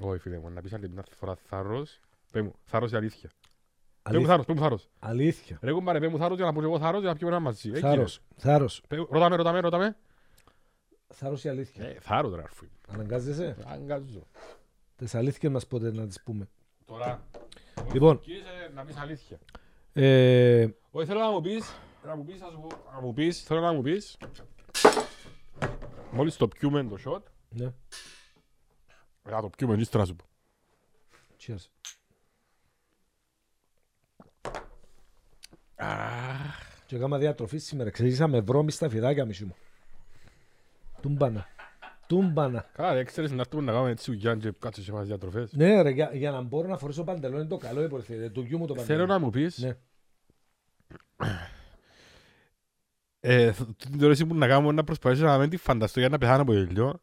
Όχι φίλε μου, να πεις άλλη μια φορά θάρρος. Πέ μου, θάρρος η αλήθεια. Πέ μου
Αλήθεια.
θάρρος, πέ μου θάρρος.
Αλήθεια.
Ρε κουμπάρε, πέ μου θάρρος για να πω και εγώ θάρρος για να πιούμε ένα μαζί. Ε,
Θάρρος. Θάρρος.
κύριε. Πέ- Ρώτα με, ρώτα με, ρώτα με.
Θάρρος η αλήθεια.
Ε, θάρρος ρε αρφή.
Αναγκάζεσαι;
Αγκαζώ.
Τις αλήθειες μας πότε να τις πούμε.
Τώρα,
Λοιπόν.
Κύριε, να πεις αλήθεια.
Ε,
Όχι, θέλω να μου πεις, να μου πεις, να σου πω, να μου πεις, θέλω να μου πεις, μόλις το πιούμε το shot,
ναι.
να το πιούμε ύστερα να σου πω.
Cheers. Και έκανα διατροφή σήμερα. Ξεκίνησα με βρώμη στα φιδάκια μισή μου. Τούμπανα. τούμπανα.
Καλά, δεν ξέρεις να έρθουμε να κάνουμε έτσι ουγιάν και κάτσω σε φάση διατροφές.
Ναι ρε, για, για να μπορώ να φορέσω παντελόν είναι το καλό υποθέτει. Του γιού μου το
Θέλω
παντελόν.
να μου πεις,
Ναι.
ε, θ- την ερώτηση που να κάνουμε να προσπαθήσω να μην τη φανταστώ για να πεθάνω από γελιό.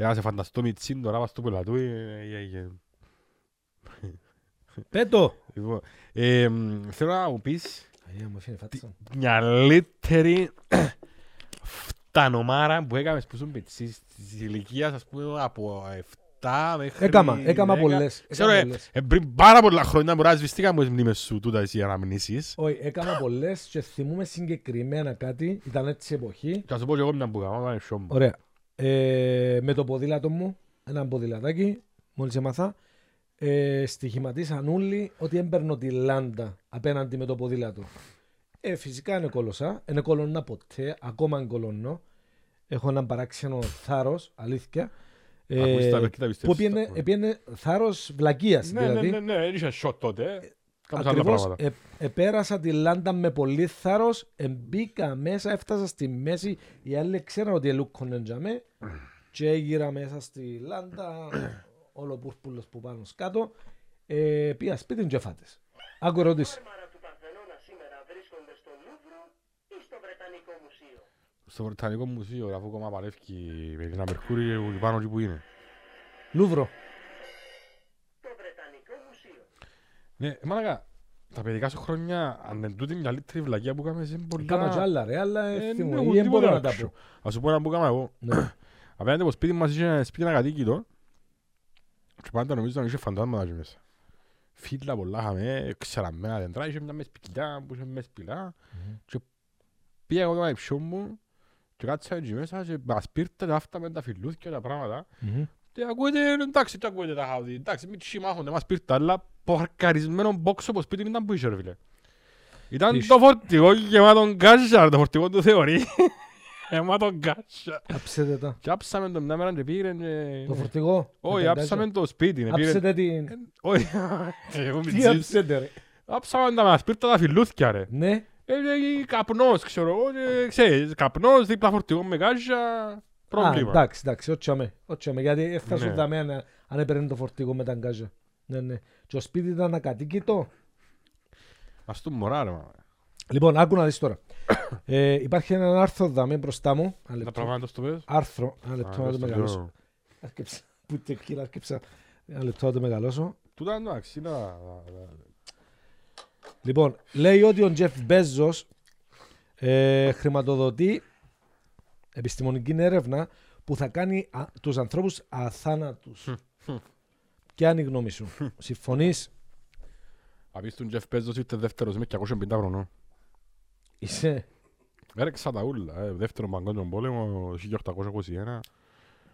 Για να σε φανταστώ μητσίν τώρα βάζω στο πελατού. ε, ε, ε, ε.
Πέτω.
Λοιπόν, ε, μ, θέλω να μου πεις
Αγία μου έφυγε φάτσα.
μια λίτερη φτανομάρα που έκαμες που ήσουν πιτσής της ηλικίας ας πούμε από 7 μέχρι
Έκαμα, έκαμα
10.
πολλές.
Ξέρω,
έκαμα
ε,
πολλές.
ε, πριν πάρα πολλά χρόνια μπορεί να σβηστήκα μου τις μνήμες σου τούτας οι αναμνήσεις.
Όχι, έκανα πολλές και θυμούμαι συγκεκριμένα κάτι. Ήταν έτσι εποχή.
Και θα σου πω και εγώ μια που κάνω, να μου.
Ωραία. Ε, με το ποδήλατο μου, ένα ποδηλατάκι, μόλις έμαθα, ε, στοιχηματίσαν όλοι ότι έμπαιρνω τη λάντα απέναντι με το ποδήλατο. Ε, φυσικά είναι κόλωσα, είναι κολώνα ποτέ, ακόμα είναι κολώνω. Έχω έναν παράξενο θάρρος, αλήθεια. Ε,
Ακούεις τα, τα πιστεύεις.
που πήγαινε, πήγαινε θάρρος βλακείας,
Ναι, ναι,
δηλαδή.
ναι, ναι, δεν είχε shot τότε. Κάμψα άλλα
Ακριβώς,
πράγματα.
ε, επέρασα τη λάντα με πολύ θάρρος, εμπήκα μέσα, έφτασα στη μέση, οι άλλοι ξέραν ότι ελούκκονεν για με και έγιρα μέσα στη λάντα, όλο πούρπουλος που πάνω σκάτω, ε, πήγα σπίτι και φάτες. Άκου ερώτηση.
Μάρα του Παρθενώνα σήμερα βρίσκονται στο Λούβρο ή στο Βρετανικό Μουσείο;
Στο Βρετανικό Μουσείο, αφού ακόμα παλεύει με την Αμερκούρη πάνω εκεί που είναι.
Λούβρο.
Το Βρετανικό Μουσείο.
Ναι, μάνα, τα παιδικά σου χρόνια, αν είναι τούτη μια λίτρη βλακία που κάνουμε, είναι πολλά...
Κάμα κι άλλα ρε, αλλά
Ε,
ε,
ναι,
θυμούμαι,
εγώ
ή δεν μπορώ
τίποτα
να τα
άκουσα.
πω.
Ας σου πω ένα που έκανα εγώ.
Ναι.
Απέναντι από σπίτι μας είχε ένα σπίτι ένα κατοίκητο και πάντα νομίζω να είχε φαντάσματα εκεί μέσα. Φύλλα πολλά είχαμε, ξεραμμένα δέντρα, είχε μια μεσπικιά που είχε μεσπιλά και πήγα εγώ και με ψιό μου και κάτσα εκεί μέσα και μας πήρτε τα αυτά με τα φιλούθια τα πράγματα
Μμμ.
και ακούετε, εντάξει, τι ακούετε τα χαουδί, εντάξει, μην τσιμάχονται, μας πήρτε, αλλά παρκαρισμένο μπόξ από σπίτι ήταν που είχε ρε φίλε. Ήταν
Είσαι.
το φορτηγό γεμάτο γκάζα, το φορτηγό του θεωρεί. Γεμάτο γκάζα.
Άψετε τα.
Και άψαμε το μια μέρα και πήγαινε και...
Το φορτηγό.
Όχι,
με τα
άψαμε
γκάζια.
το σπίτι. ναι, πήγαινε-
Άψετε την...
Όχι, εγώ
Τι
μητσής.
άψετε ρε.
Άψαμε τα μας πήρτα τα φιλούθια ρε.
Ναι.
Ε, ε, Καπνός, ξέρω εγώ, και ξέρεις, καπνός, δίπλα φορτηγό με γκάζα,
Α,
πρόβλημα.
εντάξει, εντάξει, όχι αμέ. Όχι αμέ, γιατί έφτασε
Ναι.
ναι. δαμέ αν, αν έπαιρνε το φορτηγό με τα γκάζια. Ναι, ναι. Και ο σπίτι ήταν ακατοίκητο.
Ας του μωρά ρε. μα.
Λοιπόν, άκου να δεις τώρα. ε, υπάρχει ένα άρθρο δαμέ μπροστά μου. Ένα
Τα
λεπτό.
πράγματα στο πες.
Άρθρο, ένα
Α,
λεπτό να
πες
το
το
μεγαλώσω.
πιο-
Άρκεψα. Πού τεκίλα, άρκεψα. Ένα λεπτό να το μεγαλώσω.
Τούτα εντάξει, είναι... τα- τα- τα-
Λοιπόν, λέει ότι ο Τζεφ Μπέζος ε, χρηματοδοτεί επιστημονική έρευνα που θα κάνει α, τους ανθρώπους αθάνατους. Ποια είναι η γνώμη σου; Συμφωνείς;
Απείς τον Τζεφ Πέζος ήρθε δεύτερος με 250 χρονών.
Είσαι;
Έρεξα τα ούλα, ε, δεύτερο παγκόσμιο πόλεμο, 1821.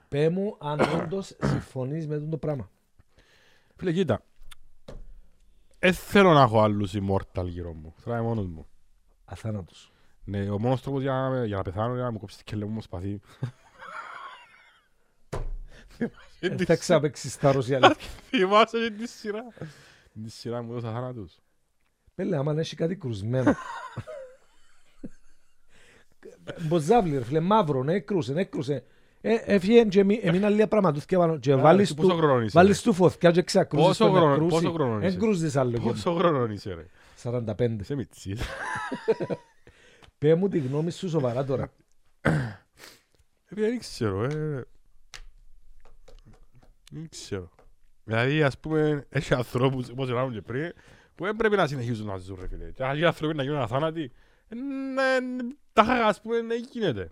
Πέ μου αν όντως συμφωνείς με αυτό το πράγμα.
Φίλε, κοίτα. Δεν θέλω να έχω άλλους immortal γύρω μου. Θέλω να είμαι μόνος μου.
Αθάνατος.
Ναι, ο μόνος τρόπος για να, για να πεθάνω είναι να μου κόψεις και λέω μου σπαθί.
Ε, Θα ξαπέξεις τα ρωσιαλά.
Θυμάσαι και τη σειρά. Τη σειρά μου δώσα θάνατους.
Πέλε, άμα έχει κάτι κρουσμένο. Μποζάβλη, ρε φίλε, μαύρο, ναι, έκρουσε, ναι, έκρουσε. Ε, έφυγε και εμεί- έμειναν λίγα πραγματούθια πάνω και βάλεις
εσύ πόσο
του,
χρονών είσαι,
βάλεις του φωτιά και ξακρούσεις
Πόσο
τον να
χρόνο-
κρούσει.
πόσο χρονών
Εν
είσαι;
κρούζεις άλλο και
Πόσο χρόνο είσαι ρε;
45.
Είσαι μητσής.
Πέ μου τη γνώμη σου σοβαρά τώρα.
Επειδή δεν ξέρω, ε. Δεν ξέρω. Δηλαδή, ας πούμε, έχει ανθρώπους, όπως είπαμε και πριν, που δεν πρέπει να συνεχίζουν να ζουν, ρε φίλε. Και αν οι άνθρωποι να γίνουν αθάνατοι, ε, ναι, τα χαγά, ας πούμε, δεν γίνεται.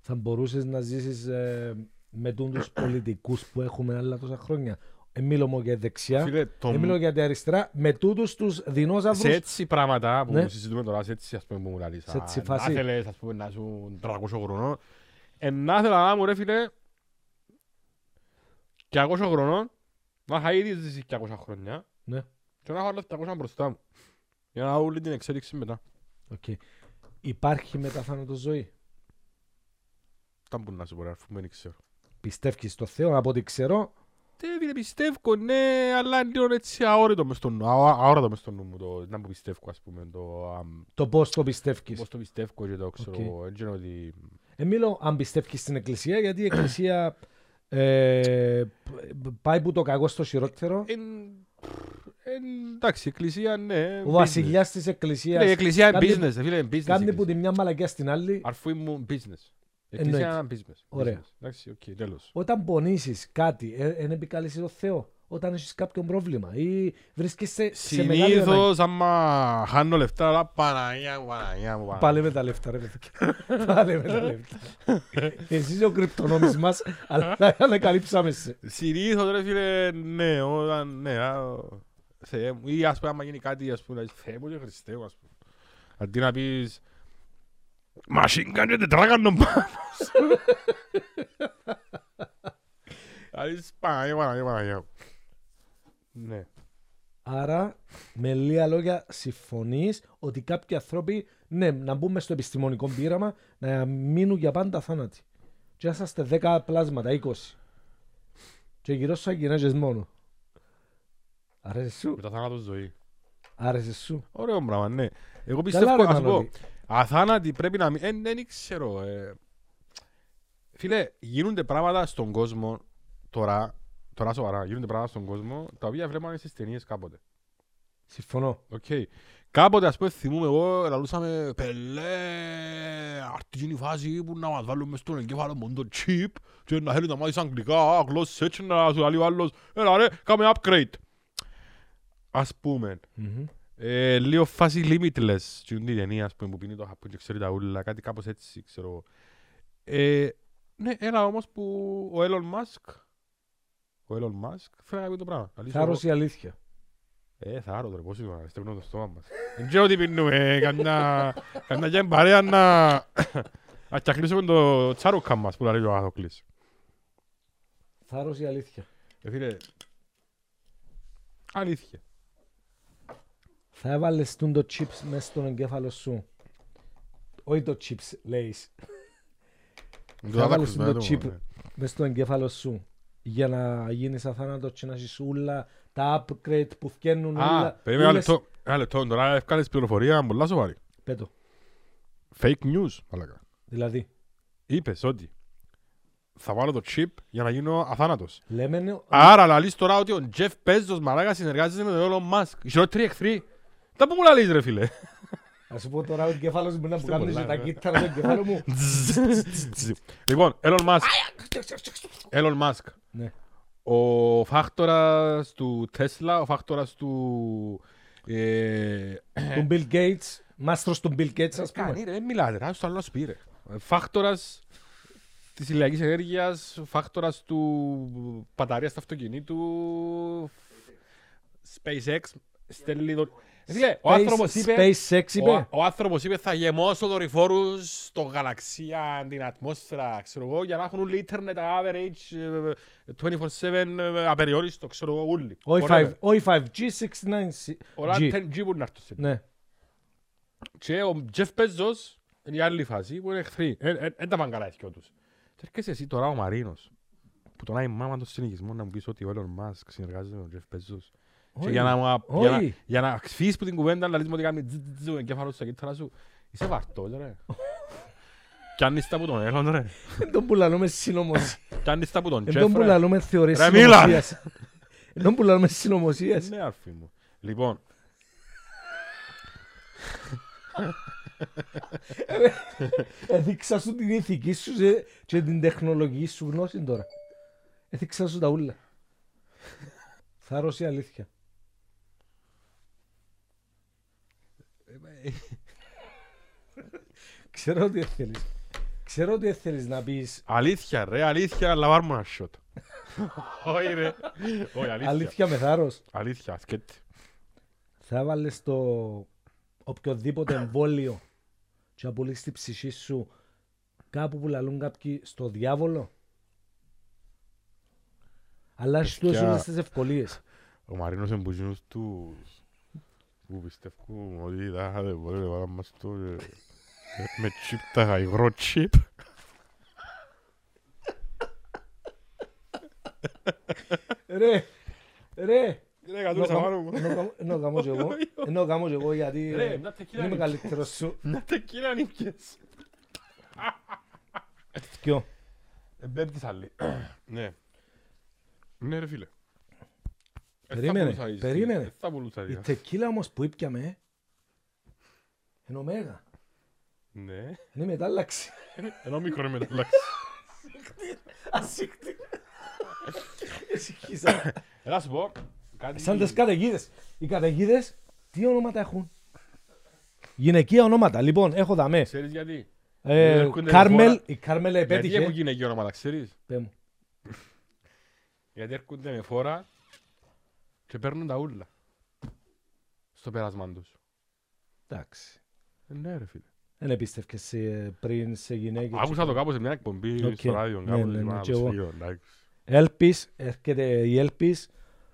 Θα μπορούσες να ζήσεις ε, με τους πολιτικούς που έχουμε άλλα τόσα χρόνια. Ε, μιλώ μόνο για δεξιά,
Φίλε, το...
ε, μιλώ για τη αριστερά, με τούτους τους
σε
δεινόσαυρους.
έτσι πράγματα που
Ναι.
συζητούμε τώρα, σε έτσι, ας πούμε, που μου λαλείς,
Σε έτσι
α,
φάση.
Να θέλεις, ας πούμε, να σου 300 χρονών, ε, να ήθελα να μου, ρε φίλε, 200 χρονών, να είχα ήδη ζήσει 200 χρόνια,
Ναι.
και να έχω άλλα 200 μπροστά μου. Για να δω όλη την εξέλιξη μετά.
Οκ. Υπάρχει μετά θάνατο ζωή;
Τα που να σου πω, ρε, αφού δεν ξέρω.
Πιστεύεις στο Θεό, από ό,τι ξέρω,
Τι φίλε, πιστεύω, ναι, αλλά είναι λίγο έτσι αόρατο μες στο νου, αό- αόρατο μες στο νου μου, το, να που πιστεύω, ας πούμε, το, αμ,
το πώς το πιστεύεις.
πώς το πιστεύω και το ξέρω,
Οκ.
εγώ, δεν ξέρω ότι...
Δεν μιλώ αν πιστεύεις στην εκκλησία, γιατί η εκκλησία ε, πάει που το κακό στο χειρότερο.
Εν- εν- Εντάξει, η εκκλησία ναι.
Ο
business.
βασιλιάς της
Φίλε,
εκκλησίας
Η εκκλησία είναι
κάνει-
business, φίλε, είναι business. η
κάνει που
εκκλησία.
τη μια μαλακιά στην άλλη.
Αρφέ μου business. Η
Εννοείται.
εκκλησία είναι business.
Ωραία.
Business. Εντάξει, οκ, τέλος.
Όταν πονήσεις κάτι, δεν επικαλείσαι το Θεό. Όταν έχεις κάποιο πρόβλημα ή βρίσκεσαι σε μεγάλη ανάγκη.
Συνήθως άμα χάνω λεφτά, αλλά Παναγιά μου, Παναγιά μου. Παναγιά
Πάλι με τα λεφτά, ρε παιδιά. Πάλι με τα λεφτά. Εσύ είσαι ο κρυπτονόμης μας, αλλά ανακαλύψαμε σε.
μου. Συνήθως ρε φίλε, ναι, όταν, ναι, α, Θεέ μου, ή ας πούμε άμα γίνει κάτι, ας πούμε, να λες, Θεέ μου και Χριστέ μου, ας πούμε. Αντί να πεις, Machine gun και τετράγωνο πάνω σου. Να πεις, Παναγιά μου, Παναγιά μου, Παναγιά μου. Ναι.
Άρα, με λίγα λόγια, συμφωνείς ότι κάποιοι άνθρωποι, ναι, να μπούμε στο επιστημονικό πείραμα, να μείνουν για πάντα θάνατοι. Και να είσαστε 10 πλάσματα, 20. Και γύρω σου αγκινάρες μόνο. Άρεσε σου,
Μετά θάνατος ζωή.
άρεσε σου;
Ωραίο πράγμα, ναι. Εγώ
Καλά
πιστεύω,
ρε
ας πω,
Μανώλη.
αθάνατοι πρέπει να μην... Ε, δεν ξέρω. Ε. Φίλε, γίνονται πράγματα στον κόσμο τώρα, τώρα σοβαρά, γίνονται πράγματα στον κόσμο, τα οποία βλέπαμε στις ταινίες κάποτε.
Συμφωνώ.
Οκ. Κάποτε, ας πούμε, θυμούμαι εγώ, λαλούσαμε, πελλέ, αυτή είναι η φάση που να μας βάλουμε στον εγκέφαλο μόνο το chip και να θέλει να μάθεις αγγλικά, γλώσσες έτσι, να σου λέει ο άλλος, έλα ρε, κάμε upgrade. Ας πούμε,
Μμμ.
ε, λίγο φάση limitless, και είναι η ταινία, ας πούμε, που πίνει το χαπούν και ξέρει τα ούλα, κάτι κάπως έτσι, ξέρω. εγώ. Ε, ναι, έλα όμως που ο Elon Musk, ο Elon Musk, θέλει να πει το πράγμα. Να λύσει το-
Θάρρος η αλήθεια.
ε, θα άρω τώρα, πώς είπα, στέλνω το στόμα μας. Δεν ξέρω τι πίνουμε, καμιά, καμιά και παρέα να... Να τσακλήσουμε το τσάρουκα μας που λέει ο Άθοκλης.
Θάρρος η αλήθεια.
Ε, φίλε, αλήθεια.
Θα έβαλες τούν το chips μέσα στον εγκέφαλο σου. Όχι το chips, λέεις.
Το
Θα
άδακος
βάλεις
με
το
άτομο,
chip
ναι.
μέσα στον εγκέφαλο σου. Για να γίνεις αθάνατος και να έχεις όλα τα upgrade που φτιάχνουν
Α,
όλα.
περίμενα ένα
όλες-
λεπτό. Ένα λεπτό, τώρα έφκαλες πληροφορία πολλά σοβαρή.
Πέτω.
Fake news, μαλάκα.
Δηλαδή,
Είπες ότι θα βάλω το chip για να γίνω αθάνατος.
λέμε ναι,
Άρα λαλείς τώρα ότι ο Jeff Bezos μαλάκα συνεργάζεται με τον Elon Musk. Οι χειρότεροι εχθροί. Τα που μου λαλείς ρε φίλε.
Ας σου πω τώρα ο εγκέφαλος μου να που κάνει
πολλά,
τα
ναι.
κύτταρα του εγκεφάλου μου.
λοιπόν, Elon Musk. Elon Musk.
Ναι.
Ο φάκτορας του Tesla, ο φάκτορας του... Ε,
Του Bill Gates, μάστρος του Bill Gates ας
Κάνει
πούμε.
ρε, δεν μιλάτε, ρε, στο άλλο σου πει ρε. Φάκτορας της ηλιακής ενέργειας, φάκτορας του μπαταρίας του αυτοκινήτου, SpaceX, στέλνει το... Ε, Φίλε, ο
Space-
άνθρωπος είπε...
SpaceX
Ο,
είπε.
ο άνθρωπος είπε θα γεμώσω δορυφόρους στο γαλαξία, την ατμόσφαιρα, ξέρω εγώ, για να έχουν όλοι ίντερνετ average ε, 24-7 ε, απεριόριστο, ξέρω εγώ, όλοι.
Όχι
Forever.
5 όχι 5G, 69G.
Όλα 10G που να έρθουν σε
Ναι.
Και ο Τζεφ Πέζος είναι η άλλη φάση που είναι εχθροί. Δεν τα πάνε καλά οι δυο τους. Και έρχεσαι εσύ τώρα ο Μαρίνος που τον η μάμα των συνοικισμών να μου πεις ότι ο Elon Musk συνεργάζεται με τον Τζεφ Πέζος. Και
Όχι.
για να, μου- για, να,
Όχι.
για να φύγεις που την κουβέντα να λες μου ότι κάνει τζ, τζ, τζ, ο εγκέφαλος στα κύτταρα σου. Είσαι βαρτός ρε. Κι αν είσαι τα που τον Elon ρε.
Εν τον που λαλούμε συνωμοσία.
Κι αν είσαι τα που τον
Εν
Jeff
τον που
ρε.
λαλούμε θεωρίες
Ρε, μίλα.
συνωμοσίας. Εν τον που λαλούμε συνωμοσίες.
Ναι αρφή μου. Λοιπόν,
Έδειξα σου την ηθική σου και- και την τεχνολογική σου γνώση τώρα. Έδειξα σου τα ούλα. Θάρρος η αλήθεια. Ξέρω ότι θέλεις. Ξέρω ότι θέλεις να πεις
αλήθεια ρε, αλήθεια, αλλά βάρ' μου ένα shot. Όχι ρε. Όχι, αλήθεια.
αλήθεια με θάρρος.
Αλήθεια, σκέτη.
Θα βάλεις το οποιοδήποτε εμβόλιο και απολύσεις την ψυχή σου κάπου που λαλούν κάποιοι στο διάβολο. Αλλά έχεις
Παιδιά.
τόσο όλες τις ευκολίες.
Ο Μαρίνος είναι που γίνους τους που πιστεύουν ότι θα είχατε πολύ να μας το ε, με τσίπ τα υγρό τσίπ.
Ρε, ρε.
Είναι
Ενώ καμ- ενώ καμ- Ενώ καμώ και εγώ, ενώ καμώ και εγώ γιατί
Ρε,
ε,
μια τεκίλα
είμαι
νύχια.
καλύτερος σου.
Να τεκίλα νύχιες.
Ποιο;
Εμπέμπτης άλλη. Ναι. Ναι ρε φίλε. Ε, θα
Περίμενε,
πουλούσα εις-
περίμενε.
ε, Θα πουλούσα
Η
εις-
τεκίλα όμως που ήπιαμε είναι ωμέγα.
Ναι.
Είναι μετάλλαξη.
Ενώ μικρό είναι μεταλλάξει.
Ασύκτη. Εσυχήσα.
Έλα σου πω. κάτι-
Σαν τις καταιγίδες. Οι καταιγίδες τι ονόματα έχουν; Γυναικεία ονόματα. Λοιπόν, έχω δαμέ.
Ξέρεις γιατί;
Ε,
έρχονται
Κάρμελ,
χώρα-
η Κάρμελ
Γιατί έχουν
επέτυχε.
γυναικεία ονόματα, ξέρεις;
Πέ μου.
Γιατί έρχονται με φόρα και παίρνουν τα ούλα. Στο πέρασμα τους.
Εντάξει.
Ε, Ναι ρε φίλε.
Δεν επίστευκες σε- πριν σε γυναίκες.
Άκουσα το κάπου σε μια εκπομπή
Οκ.
στο ράδιο.
Ναι,
κάπου,
ναι,
λοιπόν,
ναι,
να
και
το
εγώ.
σφίγγω, εντάξει.
Έλπις, έρχεται η Έλπις.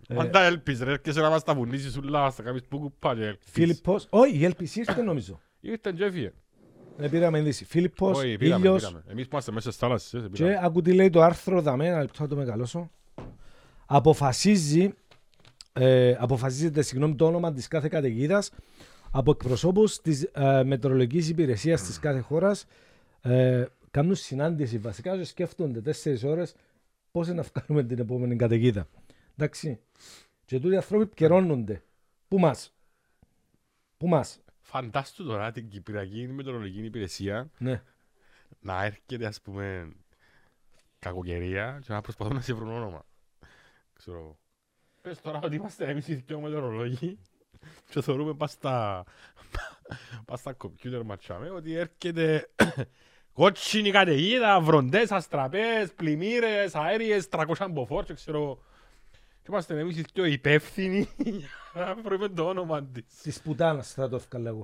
Ε,
Αν τα έλπεις ρε, έρχεσαι να μας τα βουνήσεις ούλα, να μας τα κάνεις που κουπά και έλπεις.
Φίλιππος, όχι η Έλπις ήρθε νομίζω.
Ήρθαν και έφυγε.
Δεν πήραμε ειδήσει. Φίλιππος,
Όχι, πήραμε,
ήλιος
πήραμε. Εμείς που είμαστε μέσα στις θάλασσες, ε,
και
πήραμε.
άκου τι λέει το άρθρο δαμέ, ένα λεπτό να το μεγαλώσω. Αποφασίζει, ε, αποφασίζεται συγγνώμη, το όνομα της κάθε καταιγίδας από εκπροσώπους της ε, μετεωρολογικής υπηρεσίας της κάθε χώρας ε, κάνουν συνάντηση βασικά και σκέφτονται τέσσερις ώρες πώς να βγάλουμε την επόμενη καταιγίδα. Εντάξει. Και τούτοι οι άνθρωποι επικαιρώνονται. Πού μας; Πού μας;
Φαντάστου τώρα την Κυπριακή Μετεωρολογική Υπηρεσία
Ναι.
να έρχεται ας πούμε κακοκαιρία και να προσπαθούν να σε βρουν όνομα. Ξέρω εγώ. Πες τώρα ότι είμαστε εμείς οι δυο μετεωρολόγοι και θεωρούμε πας στα πας στα κομπιούτερ ματσάμε ότι έρχεται κότσινη καταιγίδα, βροντές, αστραπές, πλημμύρες, αέριες, 300 μποφόρ και ξέρω εγώ. Και είμαστε εμείς οι δυο υπεύθυνοι για να βρούμε το όνομα της.
Της πουτάνας θα το έφκαλα εγώ.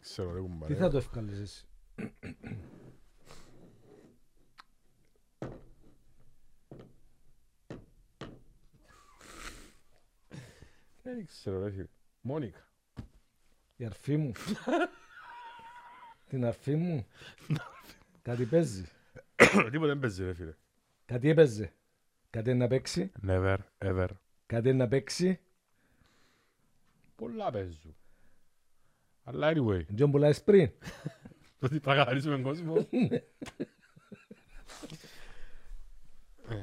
Ξέρω ρε
Τι
κουμπάρε.
θα το έφκαλες εσύ;
Δεν ξέρω ρε φίλε. Μόνικα.
Η αρφή μου. Την αρφή μου. Κάτι παίζει.
Τίποτα δεν παίζει ρε φίλε.
Κάτι έπαιζε. Κάτι είναι να παίξει.
Never, ever.
Κάτι είναι να παίξει.
Πολλά παίζουν. Αλλά anyway,
Δεν πουλάεις πριν.
το ότι πραγαρίσουμε τον κόσμο. Ε,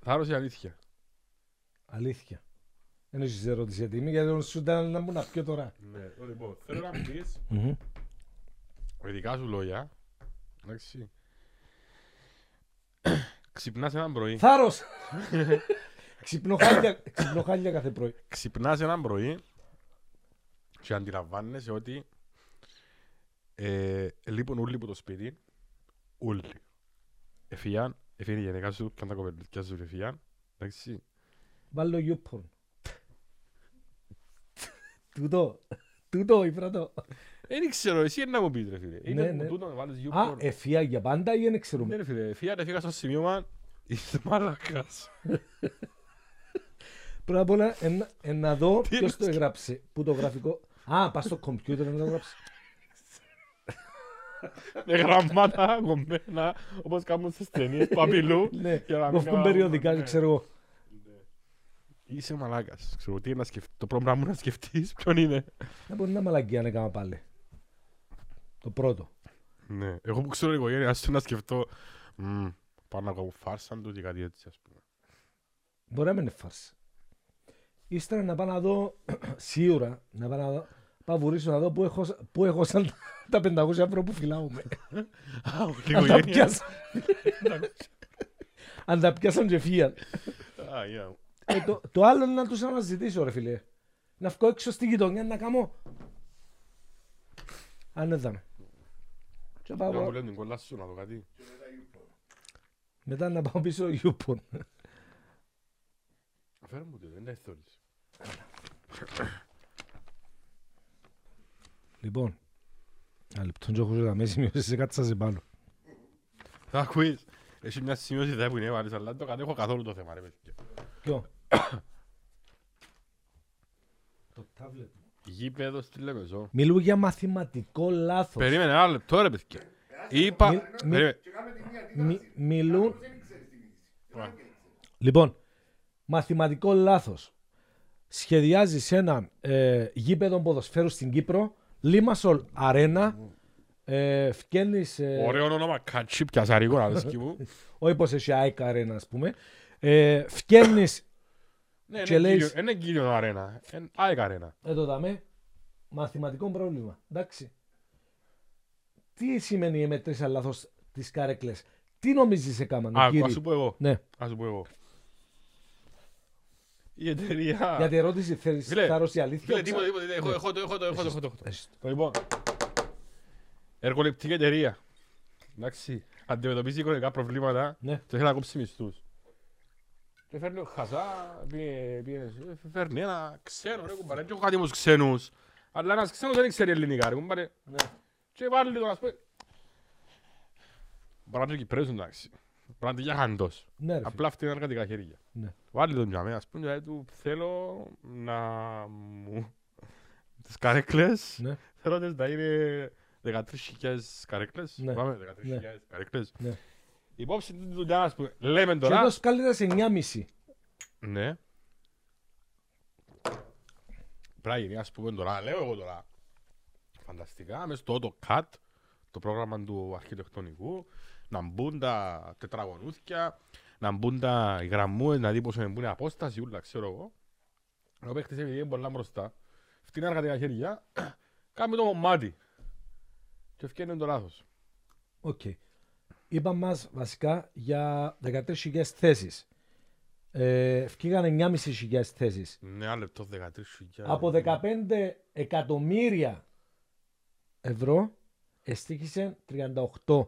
Θα ρωτήσω η αλήθεια.
Αλήθεια. Δεν έχεις ερώτηση για τιμή γιατί σου ήταν να μου να πιω τώρα.
Ναι, λοιπόν, θέλω να μου πεις
Μμμ.
με δικά σου λόγια. Εντάξει. Ξυπνάς έναν πρωί.
Θάρρος! Ξυπνώ χάλια- ξυπνώ χάλια κάθε πρωί.
Ξυπνάς έναν πρωί και αντιλαμβάνεσαι ότι ε, λείπουν όλοι από το σπίτι. Όλοι. Εφιάν, εφιάν η γενικά σου και τα κοπελούθια σου εφιάν. Εντάξει.
Βάλω YouPorn. Τούτο. Τούτο ήπρα το.
Δεν ξέρω, εσύ είναι να μου πεις ρε φίλε. Είναι
Ναι,
που
ναι.
τούτο να βάλεις
Α,
YouPorn.
εφία για πάντα ή δεν
Ναι
ξέρουμε.
ρε φίλε, εφιάν έφυγα στο σημείωμα είσαι μαλακάς.
Πρώτα απ' όλα εν- εν να δω
Τι
ποιος
είναι
το έγραψε. Πού το γραφικό. Α, πας στο κομπιούτερ να το γράψεις.
Με γραμμάτα κομμένα όπως κάνουν στις ταινίες παπιλού.
Ναι,
για να μην
κοφτούν
κάνουν-
περιοδικά,
ναι.
δεν ξέρω εγώ.
Είσαι μαλάκας. Ξέρω τι είναι να σκεφ- το πρώτο πράγμα να σκεφτείς ποιον είναι.
Δεν μπορεί να μαλακία να κάνω πάλι. Το πρώτο.
Ναι, εγώ που ξέρω οικογένεια, ας του να σκεφτώ «Μμμ, πάω να κάνω φάρσα του και κάτι έτσι ας πούμε.
Μπορεί να μην είναι φάρσα. Ύστερα να πάω να δω, σίγουρα, να πάω να δω, πάω βουρήσω να δω πού έχω, πού έχω σαν τα 500 ευρώ που φυλάουμε.
Α, όλη η
Αν τα
οικογένεια.
πιάσαν. Αν τα πιάσαν και φύγαν.
Α, yeah.
Ε, το, το άλλο είναι να τους αναζητήσω ρε φίλε. Να βγω έξω στη γειτονιά να κάνω. Αν δεν δάμε. Και πάω,
Να μου λένε την κολλά σου να δω κάτι.
μετά να πάω πίσω YouPorn.
Φέρε μου το, δεν είναι θόρυς.
Λοιπόν, ένα λεπτό και έχω να με σημειώσεις σε κάτι σας πάνω.
Θα ακούεις. Έχει μια σημείωση εδώ που είναι έβαλες, αλλά δεν το κατέχω καθόλου το θέμα ρε παιδιά.
Ποιο; Το τάβλετ.
Γήπεδο στη Λεμεζό.
Μιλούν για μαθηματικό λάθος.
Περίμενε ένα λεπτό ρε παιδιά. Είπα...
Μη- μη-
Περίμενε.
Μι- μιλούν... Λοιπόν, μαθηματικό λάθος. Σχεδιάζεις ένα ε, γήπεδο ποδοσφαίρου στην Κύπρο, Limassol Arena, Ε, φκένεις, ε,
Ωραίο όνομα, κατσί πιασαρικό, αρέσκει μου.
όχι πως έχει ΑΕΚ Arena ας πούμε. Ε, φκένεις,
Ναι,
Και
είναι
λέεις-
κύριο- είναι κύριο αρένα. Είναι ΑΕΚ αρένα.
εδώ δάμε, μαθηματικό πρόβλημα. Εντάξει. Τι σημαίνει η μετρήσα λάθος τις κάρεκλες. Τι νομίζεις έκαναν οι
Α, ας
κύριοι.
σου πω εγώ.
Ναι,
Ας σου πω εγώ. Η εταιρεία...
γιατί ερώτηση θέλεις
Φίλε,
θα η αλήθεια;
Φίλε,
όψα.
τίποτα, τίποτα. Έχω, έχω το, έχω το, έχω το, έχω το, έχω το.
Έχεις το.
Λοιπόν, εργολεπτική εταιρεία. Εντάξει, αντιμετωπίζει οικονομικά προβλήματα
Ναι.
και θέλει να κόψει μισθούς. Και φέρνει ο Χασά, πήγε- πήγε- φέρνει ένα ξένος ρε κουμπάρε, δεν έχω κάτι με τους ξένους. Αλλά ένας ξένος δεν ξέρει ελληνικά ρε κουμπάρε.
Ναι.
Και βάλει τον ας πούμε. Μπορεί να είναι Κυπρέος εντάξει. Μπορεί να είναι γιαχαντός.
Ναι, ρε φίλε.
Απλά αυτή είναι εργατικά χέρια.
Ναι.
Βάλει τον τζαμέ, ας πούμε, δηλαδή του θέλω να μου... Τις καρέκλες,
Ναι.
θέλω τις να είναι 13.000 καρέκλες.
Ναι.
Πάμε, 13.000
Ναι.
καρέκλες.
Ναι.
Υπόψη την δουλειάς, ας πούμε, λέμε
Και
τώρα...
έδωσε καλύτερα σε 9,5.
Ναι. Πράγει, ας πούμε τώρα, λέω εγώ τώρα. Φανταστικά, μες στο AutoCAD, το πρόγραμμα του αρχιτεκτονικού, να μπουν τα τετραγωνούθια, να μπουν τα οι γραμμούες, να δει πόσο να μπουν η απόσταση, ούλα, ξέρω εγώ. Ο παίχτης επειδή είναι πολλά μπροστά, φτύνει εργατικά χέρια, κάνει το μάτι. Και ευκαιρνεί το λάθος.
Οκ. Είπα μας βασικά για 13.000 θέσεις. Ε, Φκήγαν 9.500 θέσεις.
Ναι, ένα λεπτό, 13.000.
Από 15 εκατομμύρια ευρώ εστίχησε 38.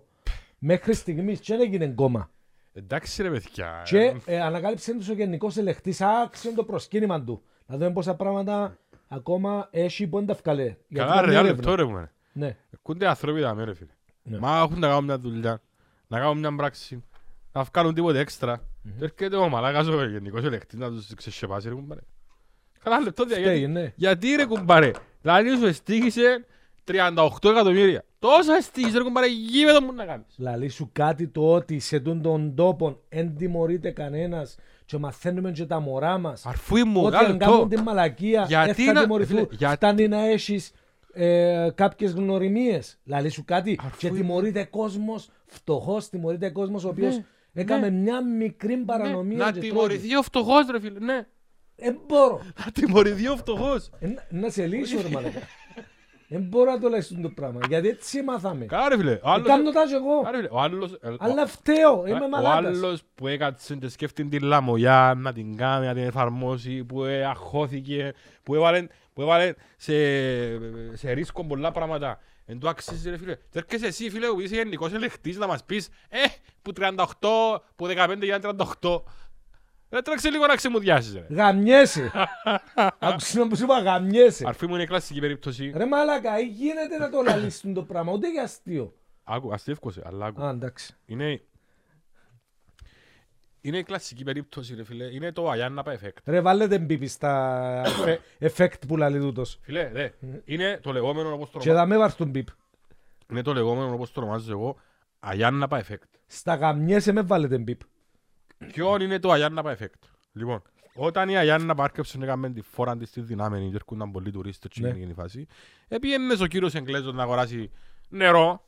Μέχρι στιγμής και δεν έγινε κόμμα.
Εντάξει ρε παιδιά.
Και ε, ανακάλυψε τους ο γενικός ελεγκτής, άξιον το προσκύνημα του. Να δούμε πόσα πράγματα ακόμα έχει που δεν τα βγάλε. Γιατί
Καλά
ήταν
ρε, ένα
έρευνα.
λεπτό ρε μου.
Ναι.
Εκούνται άνθρωποι τα μέρε φίλε.
Ναι.
Μα έχουν να κάνουν μια δουλειά, να κάνουν μια πράξη, να βγάλουν τίποτε έξτρα. Και έρχεται ο μαλάκας ο γενικός ελεκτής να τους ξεσχεπάσει ρε κουμπάρε. Καλά λεπτό δια,
Φταίει,
γιατί,
ναι.
γιατί ρε κουμπάρε. Δηλαδή σου εστίχησε 38 εκατομμύρια. Τόσα εστίχησε ρε κουμπάρε, γήπεδο μου να κάνεις.
Λαλή σου κάτι το ότι σε τούν των τόπων εν τιμωρείται κανένας και μαθαίνουμε και τα μωρά μας
Αρφούι μου,
ότι
καλό
αν κάνουν
λεπτό.
την μαλακία
Γιατί
δεν θα
να-
τιμωρηθούν.
φίλε, για-
Φτάνει να έχεις ε, κάποιες γνωριμίες. Λαλή σου κάτι
Αφού
και
είναι-
τιμωρείται κόσμος φτωχός, τιμωρείται κόσμος ο οποίος
Ναι,
έκαμε
ναι.
μια μικρή παρανομία
Ναι, Να
και τρώγει.
τιμωρηθεί ο φτωχός ρε φίλε, ναι.
Δεν μπορώ.
Να τιμωρηθεί ο φτωχός.
Ε, να- Να σε λύσω ρε μαλακά. Δεν μπορώ να το λες το πράγμα. Γιατί έτσι μάθαμε.
Καλά ρε φίλε. ο άλλος-
Κάνω τα και εγώ.
Καλά, ρε φίλε, Ο άλλος... ε, ο-
Αλλά φταίω.
Ε,
Είμαι
Ο
μαλάκας.
άλλος που έκατσε και σκέφτηκε την λαμογιά να την κάνει, να την εφαρμόσει, που ε, αχώθηκε, που έβαλε, που έβαλε σε, σε ρίσκο πολλά πράγματα. Εν το αξίζει ρε φίλε. Και έρχεσαι εσύ φίλε που είσαι γενικός ελεκτής να μας πεις ε, που 38, που 15 για 38. Ρε τρέξε λίγο να ξεμουδιάσεις ρε.
Γαμιέσαι. Άκουσες να που σου είπα γαμιέσαι.
Αρφή μου είναι η κλασική περίπτωση.
Ρε μαλάκα, ή γίνεται να το λαλίσουν το πράγμα, ούτε για αστείο.
Άκου, αστεύκωσε, αλλά άκου.
Α, εντάξει.
Είναι, είναι η κλασική περίπτωση ρε φίλε. Είναι το Αγιάνναπα effect.
Ρε βάλετε μπίπι στα εφέκτ που λαλεί τούτος.
Φίλε, δε, είναι το λεγόμενο όπως το
Και θα με βάρ τον μπίπ.
Είναι το λεγόμενο όπως το ονομάζω εγώ Αγιάνναπα effect.
Στα γαμιέσαι με βάλετε μπίπ.
Ποιο είναι το Αγιάνναπα effect; Λοιπόν, όταν η Αγιάνναπα άρκεψε να έκαμε τη φόρα της στη δυνάμενη και έρχονταν πολλοί τουρίστες και
Ναι.
έγινε η φάση, επίενες ο κύριος Εγγλέζος να αγοράσει νερό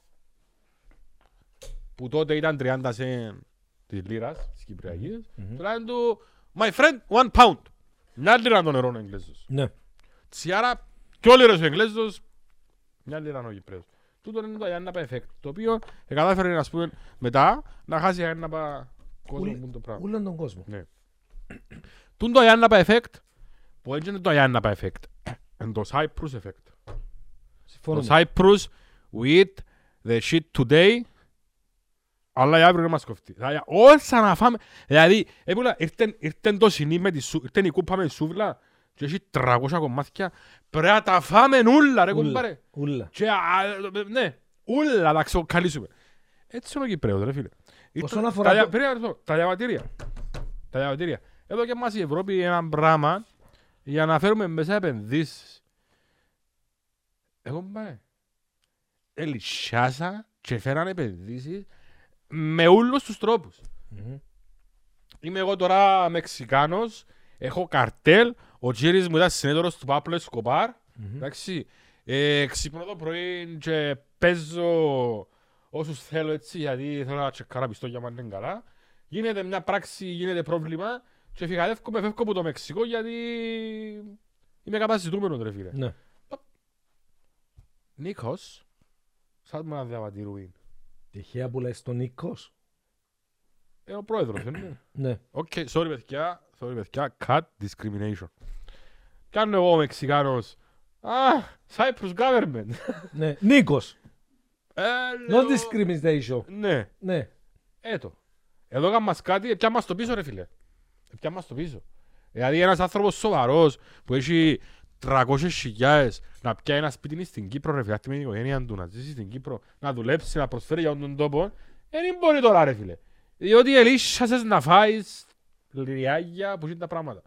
που τότε ήταν 30 σεν της λίρας, της Κυπριακής, τώρα είναι του My friend, one pound. Μια λίρα το νερό ο Εγγλέζος.
Ναι.
Τσιάρα, κι όλοι ο Εγγλέζος, μια λίρα ο Κυπρέος. Τούτο είναι το Αγιάνναπα effect, το οποίο ε, κατάφερε να πούμε μετά να χάσει η Αγιάνναπα κόσμο
Ούλε-
που είναι το πράγμα.
Ούλαν τον κόσμο.
Ναι. Τούν το Αγιάνναπα effect, που έτσι είναι το Αγιάνναπα effect, είναι το Cyprus effect. Το
Συμφωνούμε.
Cyprus, we eat the shit today, αλλά για αύριο δεν μας κοφτεί. Δηλαδή, όσα να φάμε, δηλαδή, έπουλα, ήρθεν, ήρθεν το συνή με τη σου, ήρθεν η κούπα με τη σούβλα και έχει 300 κομμάτια, πρέπει να τα φάμε ούλα ρε
Ούλα.
κομπάρε.
Ούλα.
Και, α, ναι, ούλα να ξεκαλύσουμε. Έτσι είναι ο Κυπρέος ρε φίλε.
Όσον
Ήρθαν-
αφορά
τα
το-
δια- περίμενε αυτό, Τα διαβατήρια. Τα διαβατήρια. Εδώ και μας η Ευρώπη ένα πράγμα για να φέρουμε μέσα επενδύσεις. Εγώ πάει. Ελισιάσα και φέραν επενδύσεις με όλους τους τρόπους.
Μμμ.
Είμαι εγώ τώρα Μεξικάνος, έχω καρτέλ, ο Τζίρις μου ήταν συνέδωρος του Πάπλο Εσκοπάρ, εντάξει, Ε, ξυπνώ το πρωί και παίζω όσους θέλω έτσι γιατί θέλω να τσεκάρω πιστόγια μου αν είναι καλά. Γίνεται μια πράξη, γίνεται πρόβλημα και φυγαδεύκομαι, φεύγω από το Μεξικό γιατί είμαι καταζητούμενος ρε φίλε.
Ναι.
Νίκος, σαν με ένα διαβατήριο είναι.
Τυχαία που λες τον Νίκος.
Ε, ο πρόεδρος, δεν είναι.
Ναι.
OK, sorry παιδιά, sorry παιδιά, cut discrimination. Κάνω εγώ ο Μεξικάνος. Α, Cyprus government.
ναι. Νίκος.
Ε,
No
λέω-
discrimination.
Ναι,
Ναι.
έτο. Εδώ έκαμε μας κάτι, πια μας το πίσω ρε φίλε. Πια μας το πίσω. Δηλαδή ένας άνθρωπος σοβαρός που έχει 300 χιλιάδες να πιάει ένα σπίτι στην Κύπρο ρε φίλε, αυτή με την οικογένεια του, να ζήσει στην Κύπρο, να δουλέψει, να προσφέρει για τον τόπο, δεν μπορεί τώρα ρε φίλε. Διότι ελίσσασες να φάεις λιάγια που είναι τα πράγματα.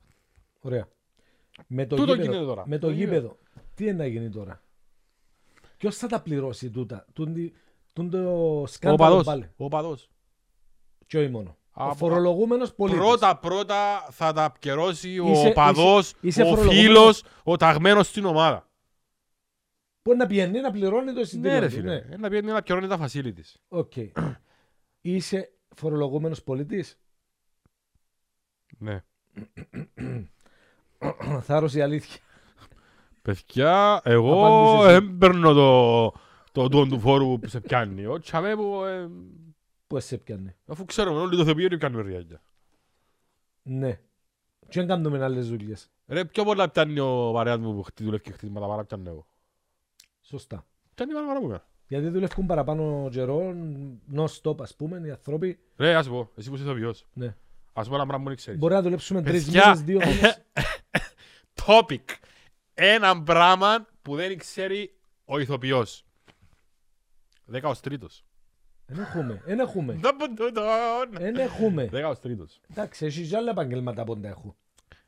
Ωραία. Με το
Τούτο
γήπεδο,
γίνεται τώρα.
Με το
Το
γήπεδο. Τι είναι να γίνει τώρα; Ποιος θα τα πληρώσει τούτα; Τούν, τούν το
Ο
σκάνδαλο
οπαδός.
πάλι.
Ο οπαδός.
Και όχι μόνο. Ο
Από-
φορολογούμενος πολίτης.
Πρώτα πρώτα θα τα πκιερώσει ο
Είσαι-
οπαδός,
είσαι- είσαι
ο
φορολογούμενος.
φίλος, ο ταγμένος στην ομάδα.
Που να πηγαίνει να πληρώνει το εισιτήριο.
Ναι ρε
του,
φίλε, Ε, να πιένει να πκιερώνει τα facilities.
OK. Είσαι φορολογούμενος πολίτης.
Ναι.
Θάρρος η αλήθεια.
Παιδιά, εγώ
Απάντησες εσύ.
δεν παίρνω το, το τόν του φόρου που σε πιάνει. Ο τσαβέ που, ε,
Που σε πιάνει.
αφού ξέρουμε όλοι το θεοποιείο πιάνουμε ριάγια.
Ναι. Και δεν κάνουμε άλλες δουλειές.
Ρε, πιο πολλά πιάνει ο παρέας μου που χτί- δουλεύει και χτίσματα παρά πιάνει εγώ.
Σωστά.
Πιάνει παρά παρά μου εμένα.
Γιατί δουλεύουν παραπάνω καιρό, non-stop ας πούμε, οι άνθρωποι.
Ρε, ας πω, εσύ που είσαι ηθοποιός.
Ναι.
Ας πω ένα πράγμα που δεν ξέρεις.
Μπορεί να δουλέψουμε τρεις
Παιδιά,
μήνες, δύο μήνες.
Topic. Ένα πράγμα που δεν ξέρει ο ηθοποιός. Δέκα τρίτος.
Δεν έχουμε, δεν έχουμε.
Δεν πω τούτον.
Δεν έχουμε.
Δέκα τρίτος.
Εντάξει, έχεις και άλλα επαγγέλματα που δεν έχω.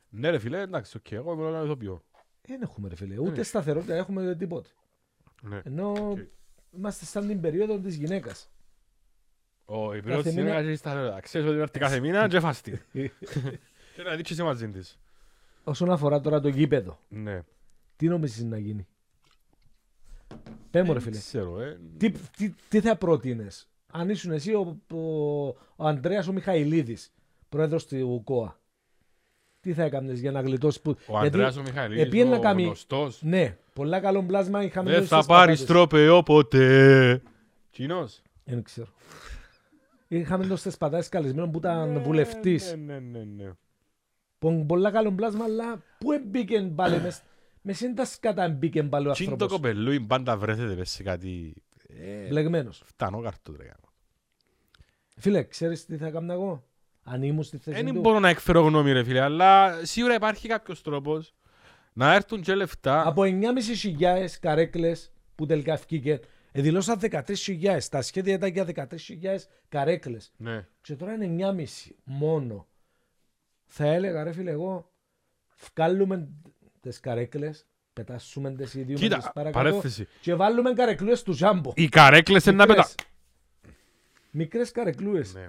Ναι ρε φίλε, εντάξει, οκ, εγώ είμαι ένα ηθοποιό.
Δεν έχουμε ρε φίλε, ούτε σταθερότητα έχουμε ούτε τίποτε.
Ναι.
Ενώ
Οκ.
είμαστε σαν την περίοδο της γυναίκας.
Ο υπηρός της
μήνα-
γυναίκας έχει σταθερότητα. Ξέρεις ότι έρθει κάθε μήνα και φάστη. Και να δείξεις μαζί της.
Όσον αφορά τώρα το γήπεδο,
Ναι.
τι νομίζεις να γίνει; Πέ μου ρε
Δεν
φίλε,
ξέρω, ε.
τι, τι, τι θα πρότεινες; Αν ήσουν εσύ ο, ο, ο Ανδρέας ο Μιχαηλίδης, πρόεδρος του ΚΟΑ. Τι θα έκανες για να γλιτώσεις που...
Ο Ανδρέας ο Μιχαηλίδης,
επήγαινε να
ο
κάνει-
γνωστός.
Ναι, πολλά καλό πλάσμα είχαμε
Δεν
δώσει
θα
στις
πάρεις
πατάτες.
τρόπεο ποτέ. Κοινός.
Δεν ξέρω. Είχαμε το στις πατάτες καλεσμένο που ήταν βουλευτής.
Ναι, ναι, ναι, ναι.
Πο- Πολλά καλό πλάσμα, αλλά πού εμπήκε πάλι μες... Με σύν σκάτα εμπήκε πάλι ο
Τι είναι το
άνθρωπος.
κοπελούι πάντα βρέθεται μες σε κάτι... ε,
Μπλεγμένος.
Φτανό καρτό τρέχα.
Φίλε, ξέρεις τι θα έκανα εγώ; Αν ήμουν στη θέση
Δεν
του.
μπορώ να εκφέρω γνώμη ρε φίλε, αλλά σίγουρα υπάρχει κάποιος τρόπος να έρθουν και λεφτά.
Από 9.500 καρέκλες που τελικά ευκήκε, δηλώσαν 13.000. Τα σχέδια ήταν για 13.000 καρέκλες.
Ναι.
Και τώρα είναι 9.500 μόνο. Θα έλεγα ρε φίλε εγώ, βγάλουμε τις καρέκλες, πετάσουμε τις ίδιου
Κοίτα,
τις παρακάτω
παρέθεση.
και βάλουμε καρεκλούες του Ζάμπο.
Οι καρέκλες είναι να πετά...
Μικρές. Μικρές καρεκλούες.
Ναι.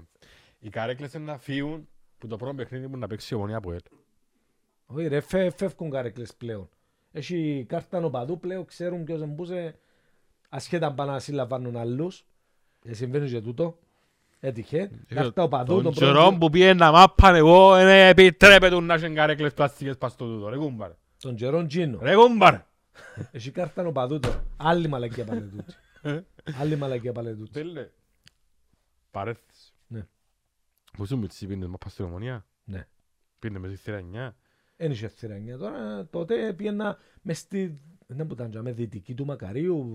Οι καρέκλες είναι να φύγουν που το πρώτο παιχνίδι μου να παίξει η ομονία από ελ.
Όχι ρε, φε, φεύγουν καρέκλες πλέον. Έχει κάρτα νοπαδού πλέον, ξέρουν ποιος εμπούσε ασχέτα πάνε να συλλαμβάνουν άλλους. Ε, συμβαίνει και τούτο. Έτυχε. Κάρτα οπαδού.
Τον
τον
καιρό
πρώτο-
που πήγε να μάπαν εγώ, δεν επιτρέπεται να έχουν καρέκλες πλαστικές πας στο τούτο. Ρε κούμπαρε.
Τον καιρόν Τζίνο.
Ρε κούμπαρε.
Έχει κάρτα νοπαδού τώρα. Άλλη μαλακία πάλι τούτη.
Ε.
Άλλη μαλακία πάλι τούτη.
Τέλε. Παρέθεση.
Ναι.
Που σου μητσί πίνες μάπα στην ομονία.
Ναι.
Πίνε με στη θύρα 9.
Εν είχε θηρανιά τώρα. Τότε πήγαινα μες στη... Δεν που ήταν τζάμε, δυτική του Μακαρίου,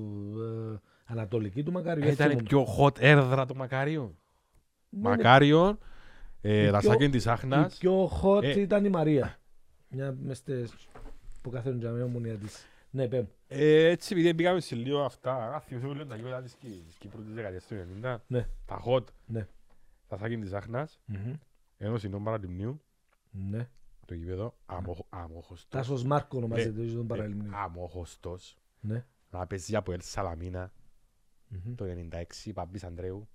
ε, ανατολική του Μακαρίου. δεν
Ήταν
θυμούμαι.
πιο hot έδρα το Μακάριο.
Ναι, ναι.
Μακάριο,
Η
ε, τα
πιο-
σάκια της
Η
Άχνας.
πιο hot
Ε.
ήταν η Μαρία. Μια μες στις... που καθόλου τζάμε ομονία της. Ναι, πέμ.
Έτσι, επειδή πήγαμε σε λίγο αυτά, θυμηθούμε λίγο τα γήπεδα της Κύπρου της δεκαετίας του 90, τα hot, τα σάκιν της Άχνας, ενώ συνόν
παραλυμνίου,
το γήπεδο, αμόχωστος.
Τάσος Μάρκο ονομάζεται
τον
παραλυμνίου.
Αμόχωστος, να παίζει από Ελ Σαλαμίνα, το 96, Παμπής Ανδρέου.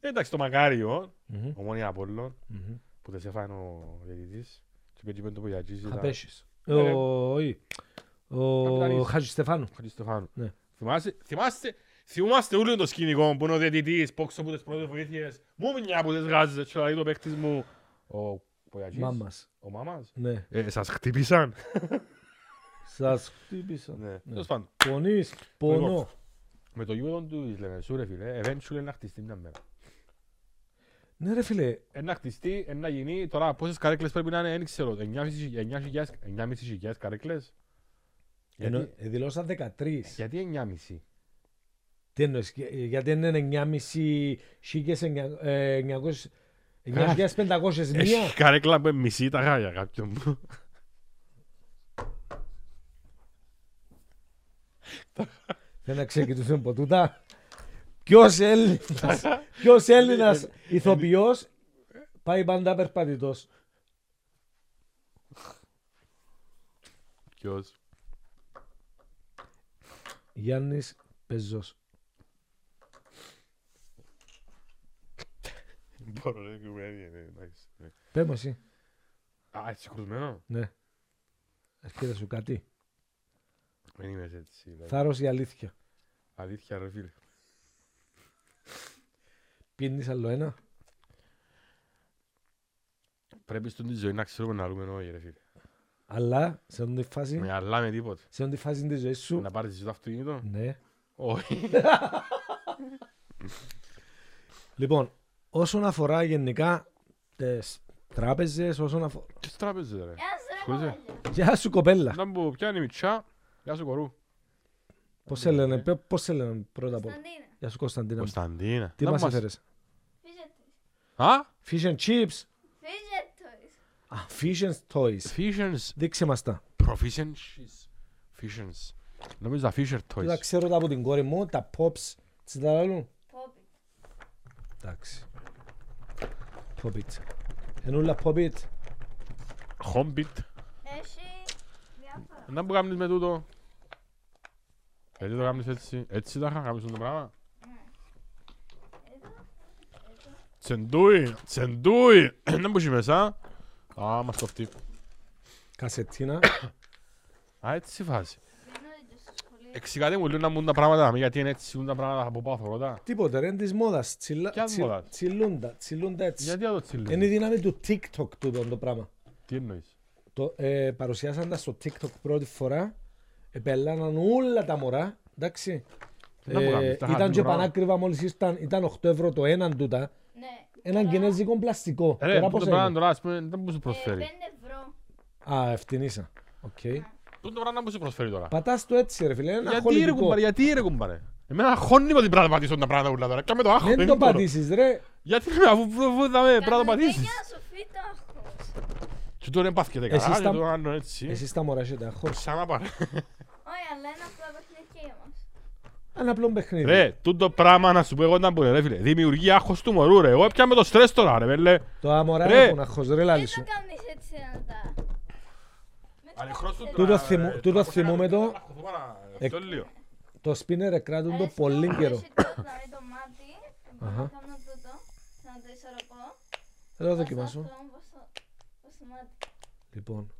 Εντάξει, το Μακάριο, Απόλλων, που δεν σε ο διαιτητής. Και Και πέτυχε το Πογιατζής ήταν
Απέσχης.
Ναι,
Ο,
ναι.
όχι. Ο
Καπιτανής.
Χατζηστεφάνου.
Χατζηστεφάνου.
Ναι.
Θυμάσαι, θυμάστε, θυμάστε όλοι το σκηνικό που είναι ο διαιτητής, πόξω από τις πρώτες βοήθειες, μου μια που τις γάζεις, και λέει το παίκτης μου, ο Πογιατζής,
Μάμας.
ο μάμας.
Ναι.
Ε, σας χτύπησαν.
Σας χτύπησα.
Ναι.
Ναι.
Τέλος πάντων,
Πονείς, πονώ.
Λοιπόν. με το γήπεδο του λέμε, σου ρε φίλε, eventually να χτιστεί μια μέρα.
Ναι ρε φίλε,
Ε, να χτιστεί, ε, να γίνει, τώρα πόσες καρέκλες πρέπει να είναι, δεν ξέρω, 9.500 9.500 καρέκλες.
ενώ,
Γιατί,
ε, δηλώσαν 13.
γιατί 9.500.
Τι εννοείς, και- ε, γιατί είναι 9,5 χίλιες, εννιά- ε, 900 9.500 μία;
Έχει καρέκλα που είναι μισή τα γάλια κάποιον μου.
Δεν να ξεκινήσουμε από τούτα. Ποιος Έλληνας, ποιος Έλληνας ηθοποιός πάει πάντα περπατητός.
Ποιος;
Γιάννης Πεζός.
Μπορώ να κουβένει, ναι, εντάξει, ναι.
Πες μου εσύ.
Α, έτσι κρουσμένο.
Ναι. Έρχεται σου κάτι.
Δεν είμαι έτσι. δηλαδή.
Θάρρος η αλήθεια.
Αλήθεια ρε φίλε.
Πίνεις άλλο ένα;
Πρέπει στον τη ζωή να ξέρουμε να ρούμε όχι ρε φίλε.
Αλλά σε αυτή τη φάση,
Με αλλά με τίποτε.
σε αυτή τη φάση της ζωής σου,
Να πάρεις εσύ το αυτοκίνητο;
ναι.
Όχι.
Λοιπόν, όσον αφορά γενικά τις τράπεζες, όσον αφορά...
Τις τράπεζες ρε.
Γεια σου ρε
Σκούζε.
κοπέλια.
Γεια σου κοπέλα.
Να μου πιάνει μητσά. Γεια σου κορού.
Πώς σε λένε, πε- πώς σε λένε πρώτα απ' όλα;
Κωνσταντίνα.
Γεια σου Κωνσταντίνα. μου.
Κωνσταντίνα.
Τι
Να
μας
μας-
έφερες;
Fidget toys.
Α,
Fish and chips.
Fidget toys.
Α, fish and toys.
Fissions.
Δείξε μας τα.
Proficiencies. Fissions. Νομίζω τα Fisher
Τα
Toys.
ξέρω τα από την κόρη μου, τα pops. Τι τα λαλούν.
Pop
Εντάξει. Pop it. Ενούλα pop it.
Hobbit.
Έχει διάφορα.
Να που κάνεις με τούτο. Γιατί το κάνεις έτσι; Έτσι τα είχα κάνεις το πράγμα;
Εδώ. Εδώ.
Τσεντούι. Τσεντούι. Να μπούσει μέσα. Α, μας κοφτεί.
Κασετίνα.
Α, έτσι η φάση.
Γεννούνται στο σχολείο.
Εξηγάτε μου λίγο να μπουν τα πράγματα, γιατί είναι έτσι μπουν τα πράγματα από πάω θωρώ τα.
Τίποτε ρε, είναι της μόδας. Τσιλα-
Ποιας
τσι-
μόδας;
Τσιλούντα. Τσιλούντα έτσι.
Γιατί να το τσιλούν.
Είναι η δύναμη του TikTok τούτο το πράγμα.
Τι εννοείς;
Το, ε, παρουσιάσαν τα στο TikTok πρώτη φορά. Επελάναν όλα τα μωρά. Εντάξει.
Να μου κάνεις, τα
ήταν
χαρτί
και
πράγμα.
πανάκριβα μόλις ήρθαν, ήταν 8 ευρώ το έναν τούτα.
Ναι.
Έναν
Τώρα,
κινέζικο πλαστικό.
Ρε,
Τώρα
τούτο
πώς
πράγμα
είναι.
τώρα, ας πούμε, δεν μου σου
ε,
προσφέρει.
5 ευρώ.
Α, ευθυνήσα. Οκ.
Τούτο πράγμα δεν μου σου προσφέρει τώρα;
Πατάς το έτσι ρε φίλε. Είναι ένα
Γιατί ρε
χολητικό.
κουμπάρε, γιατί ρε κουμπάρε; Εμένα χώνει με την πράγμα πατήσω τα πράγματα ούλα τώρα. Κάμε το άγχος.
Δεν
δεν
το
μπορώ.
πατήσεις ρε.
Γιατί ρε, αφού αφού θα με πρέπει να το πατήσεις.
Κανένα σου φύγει το άγχος.
Και τώρα δεν πάθηκεται
Εσείς
καλά, και
τα-
το κάνω έτσι.
Εσείς τα μωρά έχετε αγχώς.
Σαν να πάρε.
Όχι, αλλά είναι απλό παιχνίδι για μας.
Ένα απλό παιχνίδι.
Ρε, τούτο πράγμα να σου πω εγώ να μπορεί ρε φίλε. Δημιουργεί άγχος του μωρού ρε. Εγώ έπιαμε το στρες τώρα ρε πέλε.
Το αμορά
Ρε.
έχουν αγχώς ρε λάλη
Δεν
σου.
το κάνεις έτσι να τα... Με το
Αληχρός
μάτι.
Τούτο θυμού- τούτο θυμούμε το-
Ε, Αυτό λίγο.
Το σπίνερ εκράτουν το
Έχει
πολύ
το-
καιρό.
έχει το- δηλαδή το μάτι, μπορώ
Αχα.
να κάνω τούτο, να το ισορροπώ.
Θέλω να
Βάζω
δοκιμάσω.
αυτό, βάζω- βάζω στο μάτι.
Λοιπόν,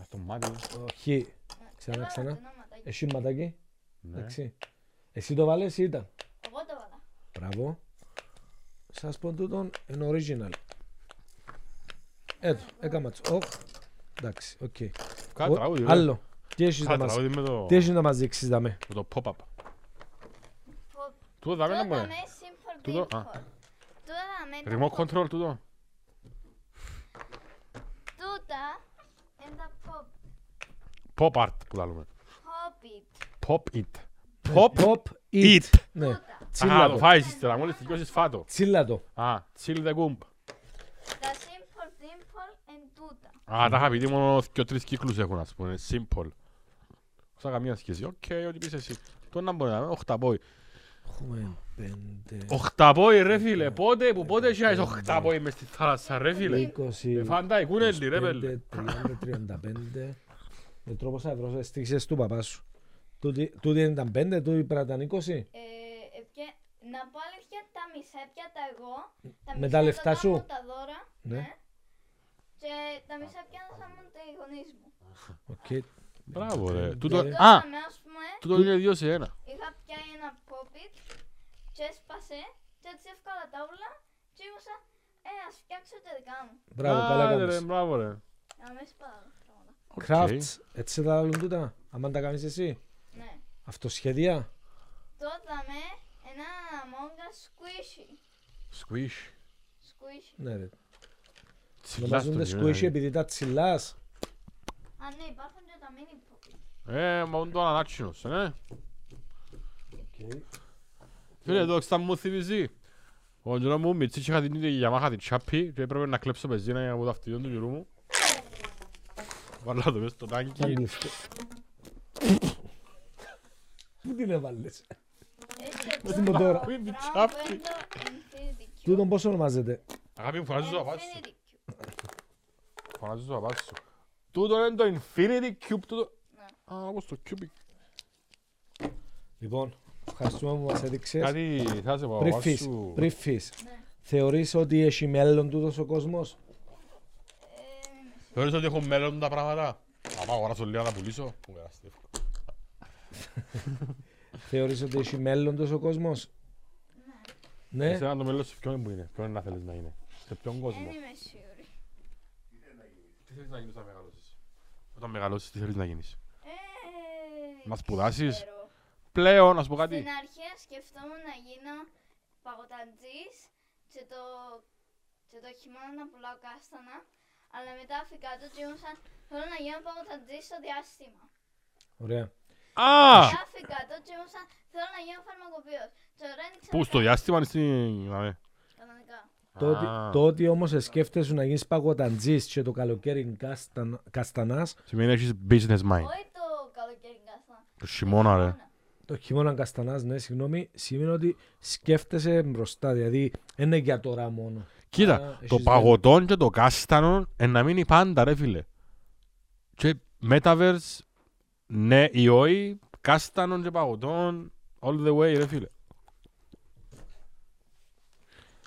Ας το μάτι.
όχι.
Ναι,
Ξανά,
έβαλα
ξανά.
το ένα ματάκι.
Εσύ ματάκι.
Ναι.
Εντάξει. Εσύ το βάλες ή ήταν;
Εγώ το βάλα.
Μπράβο. Σας πω τούτον είναι original. Έτω, έκαμας τσι. Οχ. Εντάξει, οκ.
Κάτι
Ο-
τραγούδι ρε.
Άλλο. Τι έχεις να
Κάτι
μας,
τραγούδι με το-
τι έχεις να μας δείξεις δάμε.
με το pop-up.
Πω-
Τούτο δάμε να
Τούτα
μπορεί.
με simple
Τούτο,
dimple.
α.
Τούτα με τα
Remote
pop.
control τούτο.
Τούτα είναι τα pop.
Pop art που λαλούμε.
Pop it.
Pop it. Pop
Pop
it.
Ναι,
Τούτα.
Α,
τσίλα
το
το.
φάεις ύστερα, μόλις τελειώσεις φάτο.
Τσίλα το.
Α, chill the goomp.
Τα simple dimple είναι τούτα.
Α, τα είχα πει μόνο και τρεις κύκλους έχουν, ας πούμε, simple. Όσα καμία σχέση. Οκ, ό,τι πεις εσύ. Το να μπορεί να είναι, οχταπόι.
Έχουμε πέντε,
Οχταπόι ρε φίλε, πότε που πότε έχεις οχταπόι μες στη θάλασσα ρε φίλε.
είκοσι,
Ε, Φαντάει, κούνελι ρε πέλε.
πέντε, τριάντα, τριάντα πέντε. Με τρόπος σαν ευρώ έστειξες του παπά σου. Τούτη τούτη ήταν πέντε, τούτη πρέπει να ήταν είκοσι.
Ε, ε, και- να πω αλήθεια, τα μισά έπιατα εγώ. Τα
Με
μισά
τα λεφτά
δώτα
σου;
μου Τα δώρα.
Ναι.
Ναι. Και τα μισά πιάνασαν μόνο οι γονείς μου.
Οκ.
Μπράβο, ρε.
Ε,
Τούτο-
ε,
Α,
Τότε, ας πούμε,
τούτο είναι δύο σε ένα.
είχα πιάσει ένα pop-it και έσπασε και έτσι εύκολα τα όλα και ήμουσα, ε, ας φτιάξω τα δικά μου.
Μπράβο, καλά
Άντε, ρε,
κάνεις.
Μπράβο, ρε.
Να μην σπάω πράγματα.
OK.
Crafts, έτσι θα βάλουν τούτα, άμα τα κάνεις εσύ.
Ναι.
Αυτοσχέδια;
Τότε με ένα Among Us squishy.
Squish.
Squishy.
Ναι ρε.
Τσιλάς
Ονομάζονται
το κείμενο,
squishy
ρε.
επειδή τα τσιλάς.
Α, ναι, υπάρχουν και τα mini pop-it.
Ε, μα είναι το ανάτσινος, ε. Φίλε, εδώ εξτά μου θυμίζει. Ο γιος μου μητσί και είχα την ίδια Yamaha την τσάπη και έπρεπε να κλέψω πεζίνα για να μου το αυτοκίνητο του γυρού μου. Βάλα το μέσα στο τάγκι.
Αγγλιστό. Πού την έβαλες;
Έχει
Με την μοτόρα.
Πού είναι η
πράγμα που
τσάπη.
είναι το Infinity Cube.
Τούτον πώς ονομάζεται;
Αγάπη μου, φωνάζεις το παπάς σου.
Infinity Cube.
Φωνάζεις το παπάς σου. Τούτο είναι το Infinity Cube, τούτο.
Ναι.
Α, όπως το Cubic.
Λοιπόν, ευχαριστούμε που μας έδειξες.
Κάτι θα σε πω,
Πριν
παπάς
φύς,
σου.
πριν φύς.
Ναι.
Θεωρείς ότι έχει μέλλον τούτος ο κόσμος;
Ε, μην με
Θεωρείς ότι έχω μέλλον τα πράγματα; Άμα αγοράσω λίγα να πουλήσω. Μου καταστεύω.
Θεωρείς ότι έχει μέλλον τούτος ο κόσμος; Ναι.
Εσένα το μέλλον σου ποιον που είναι, ποιον είναι να θέλεις να είναι; Σε ποιον κόσμο;
Δεν είμαι σίγουρη.
Τι θέλεις να γίνεις όταν μεγαλώσεις; Όταν μεγαλώσεις τι θέλεις να γίνεις;
Ε,
Να σπουδάσεις;
ξέρω.
Πλέον, να σου πω κάτι.
Στην αρχή σκεφτόμουν να γίνω παγωταντζής και το, και το χειμώνα να πουλάω κάστανα. Αλλά μετά αφήκα το και ήμουν σαν θέλω να γίνω παγωταντζής στο διάστημα.
Ωραία.
Α!
Μετά αφήκα το και ήμουν σαν θέλω να γίνω φαρμακοποιός. Και τώρα είναι
Πού, στο διάστημα είναι στην... αμέ.
Κανονικά.
Το ότι,
Α.
το ότι όμως σκέφτεσαι να γίνεις παγωταντζής και το καλοκαίρι κάσταν, καστανάς,
Σημαίνει έχεις business mind.
Όχι το καλοκαίρι κάστανα.
Το χειμώνα, ρε.
το χειμώνα καστανάς, ναι, συγγνώμη, σημαίνει ότι σκέφτεσαι μπροστά, δηλαδή δεν είναι για τώρα μόνο.
Κοίτα,
Α,
το
έχεις
παγωτόν και το κάστανο είναι να μείνει πάντα, ρε φίλε. Και Metaverse, ναι ή όχι, κάστανο και παγωτόν, all the way, ρε φίλε.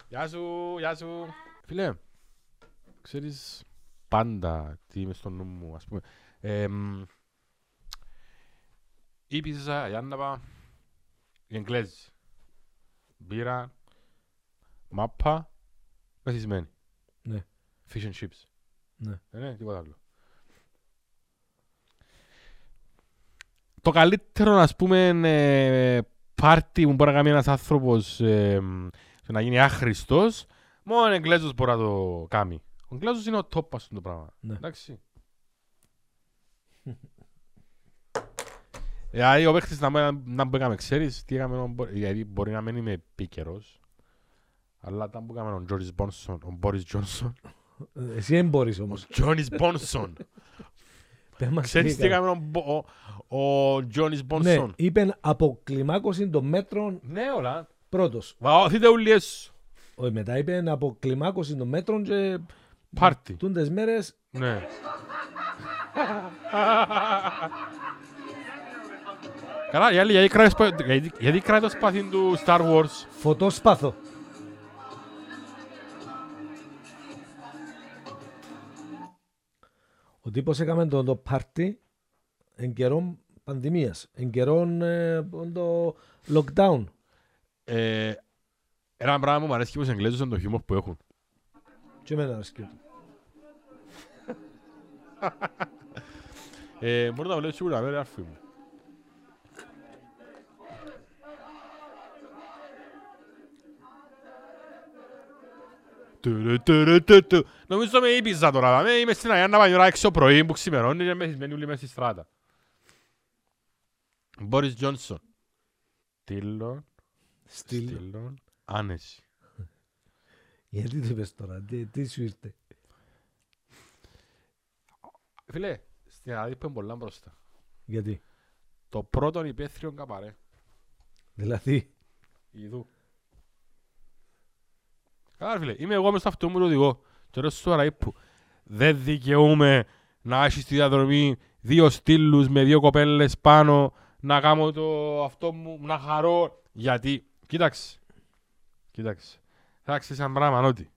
Γεια σου, γεια σου. Φίλε, ξέρεις πάντα τι είμαι στο νου μου, ας πούμε. Εμ, η πίζα, η άνναπα, οι Εγγλέζοι. Μπύρα, μάπα, μεθυσμένη.
Ναι.
Fish and chips.
Ναι.
Ε, ναι, τίποτα άλλο. Το καλύτερο, ας πούμε, ε, πάρτι που μπορεί να κάνει ένας άνθρωπος ε, και να γίνει άχρηστος, μόνο ο Εγγλέζος μπορεί να το κάνει. Ο Εγγλέζος είναι ο top ας πούμε, το πράγμα.
Ναι.
Εντάξει. Δηλαδή ο παίχτης να, να, να που έκαμε, ξέρεις τι έκαμε, ο Μπο- γιατί μπορεί να μην είμαι επίκαιρος, αλλά τα που έκαμε ο Τζόρις Μπόνσον, ο Μπόρις Τζόνσον,
Ε, Εσύ δεν μπορείς
ο
όμως.
Τζόνις Μπόνσον.
Πες μας
Ξέρεις τι
έκανε.
έκαμε ο Μπο- ο- ο Τζόνις
Ναι,
Μπόνσον.
είπε αποκλιμάκωση των μέτρων
Ναι, όλα.
πρώτος.
Βαώθητε ουλίες
Όχι, μετά είπε αποκλιμάκωση των μέτρων και
πάρτι.
τούντες μέρες
Ναι. Καλά, η άλλη, γιατί κράτησε πα- γιατί- γιατί κράτησε το σπαθί του Star Wars;
φωτόσπαθο. Ο τύπος έκαμε το, το πάρτι εν καιρό πανδημίας, εν καιρό ε, το lockdown.
Ε, Ένα πράγμα που μου αρέσει και με τους Εγγλέζους είναι το χιούμορ που έχουν.
Και εμένα αρέσκει του.
Ε, Μπορεί να βλέπεις σίγουρα, βέβαια, αρφή μου. Νομίζω με ήπιζα τώρα, με είμαι στην Αγιάννα Πανιώρα έξω πρωί που ξημερώνει και μεθυσμένοι όλοι μέσα στη στράτα. Μπόρις Τζόνσον. Στήλον,
Στυλ.
στήλον, άνεση.
Γιατί το είπες τώρα, τι, τι σου ήρθε;
Φίλε, στην Ελλάδα είναι πολλά μπροστά.
Γιατί;
Το πρώτο υπαίθριο καπαρέ.
Δηλαδή,
Ιδού. Καλά φίλε, είμαι εγώ μες στο αυτό μου το οδηγό. Και ρε στο ραίπου. Δεν δικαιούμαι να έχεις στη διαδρομή δύο στήλους με δύο κοπέλες πάνω να κάνω το αυτό μου, να χαρώ. Γιατί, κοίταξε, κοίταξε. Θα ξέρεις ένα πράγμα ότι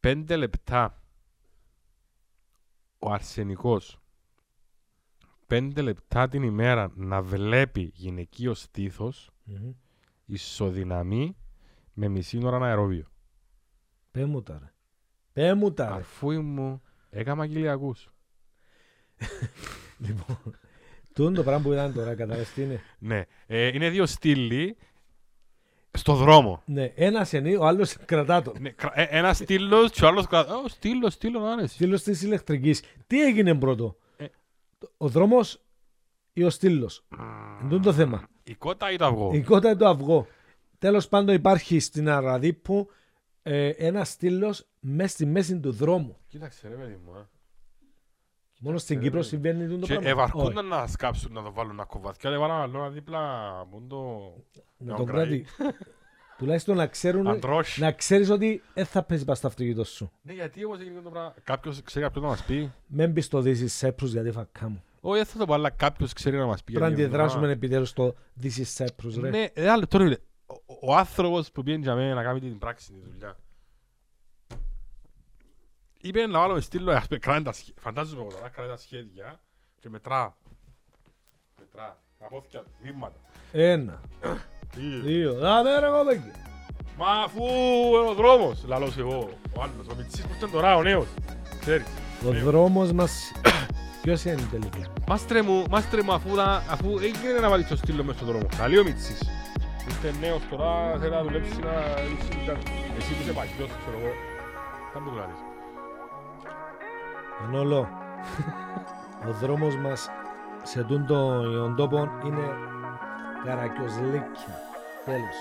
πέντε λεπτά ο αρσενικός πέντε λεπτά την ημέρα να βλέπει γυναικείο στήθος
Μμμ.
ισοδυναμεί με μισή ώρα αερόβιο.
Πέ μου τα ρε. Πέ μου τα ρε.
Αφού μου έκαμα κοιλιακούς.
Λοιπόν, τούτο το πράγμα που ήταν τώρα, κατάλαβες τι είναι;
Ναι. Ε, είναι δύο στήλοι στο δρόμο.
Ναι, ένα ενή, ο άλλος κρατά τον.
Ναι, κρα- ε, ένας στήλος και ο άλλος κρατά. Ω, στήλος, στήλος, άνεση.
Στήλος της ηλεκτρικής. Τι έγινε πρώτο,
Ε.
ο δρόμος ή ο στήλος; Είναι το θέμα.
Η κότα ή το αυγό;
Η κότα είναι το αυγό; Τέλος πάντων, υπάρχει στην Αραδίππου ε, ένα στήλος μέσα στη μέση του δρόμου.
Κοίταξε ρε παιδί μου. ε.
Μόνο στην
ρε,
Κύπρο
ρε.
συμβαίνει τούτο το
Και
πράγμα;
ευαρκούνταν να σκάψουν να το βάλουν να κοβαθιά. Δεν βάλαν άλλο ένα δίπλα μου το...
Όχι. Με
να
τον
κρατεί.
κράτη. Τουλάχιστον να ξέρουν.
Αντρός.
Να ξέρεις ότι δεν θα παίζει πας στο αυτοκίνητο σου.
Ναι, γιατί όμως έγινε το πράγμα. Κάποιος ξέρει κάποιον να μας πει;
Μην μπει στο This is Cyprus γιατί φακά μου.
Όχι, δεν θα το πω, αλλά κάποιος ξέρει να μας πει.
Πρέπει να
γιατί έγινε το
αντιδράσουμε
πράγμα.
επιτέλους στο This is Cyprus, ρε.
Ναι, ε, άλλο, τώρα είναι. Ο- Ο άνθρωπος που πήγαινε για μένα να κάνει την πράξη τη δουλειά. Είπε να βάλουμε στήλο, ας πούμε, κράνε τα σχέδια. Φαντάζομαι εγώ τώρα, κράνε τα σχέδια και μετρά. Μετρά. Τα πόθηκια, βήματα.
Ένα,
Δύο.
δύο. Α, ναι, ρε κοπέκι.
Μα αφού είναι ο δρόμος, λαλός εγώ. Ο άλλος, ο Μιτσής που ήταν τώρα, ο νέος. Ξέρεις.
Ο δρόμος μας... Ποιος είναι τελικά;
Μάστρε μου, μάστρε μου, αφού, τα- αφού έγινε να βάλεις το στήλο μες στον δρόμο. Καλή ο Μιτσής. Είστε νέος τώρα, θέλει να δουλέψει να λύσει δουλειά του. Εσύ που είσαι παγιός, ξέρω εγώ. Θα μου δουλεύεις.
Μανώλο, ο δρόμος μας σε τούντο τόπο είναι καρακιοζλίκια. Τέλος.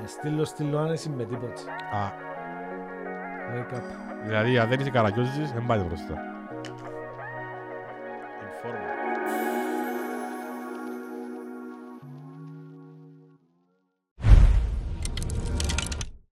Με στήλο στήλο άνεση με τίποτα.
Α,
Wake up.
δηλαδή αν δεν είσαι καρακιόζης, δεν πάει μπροστά.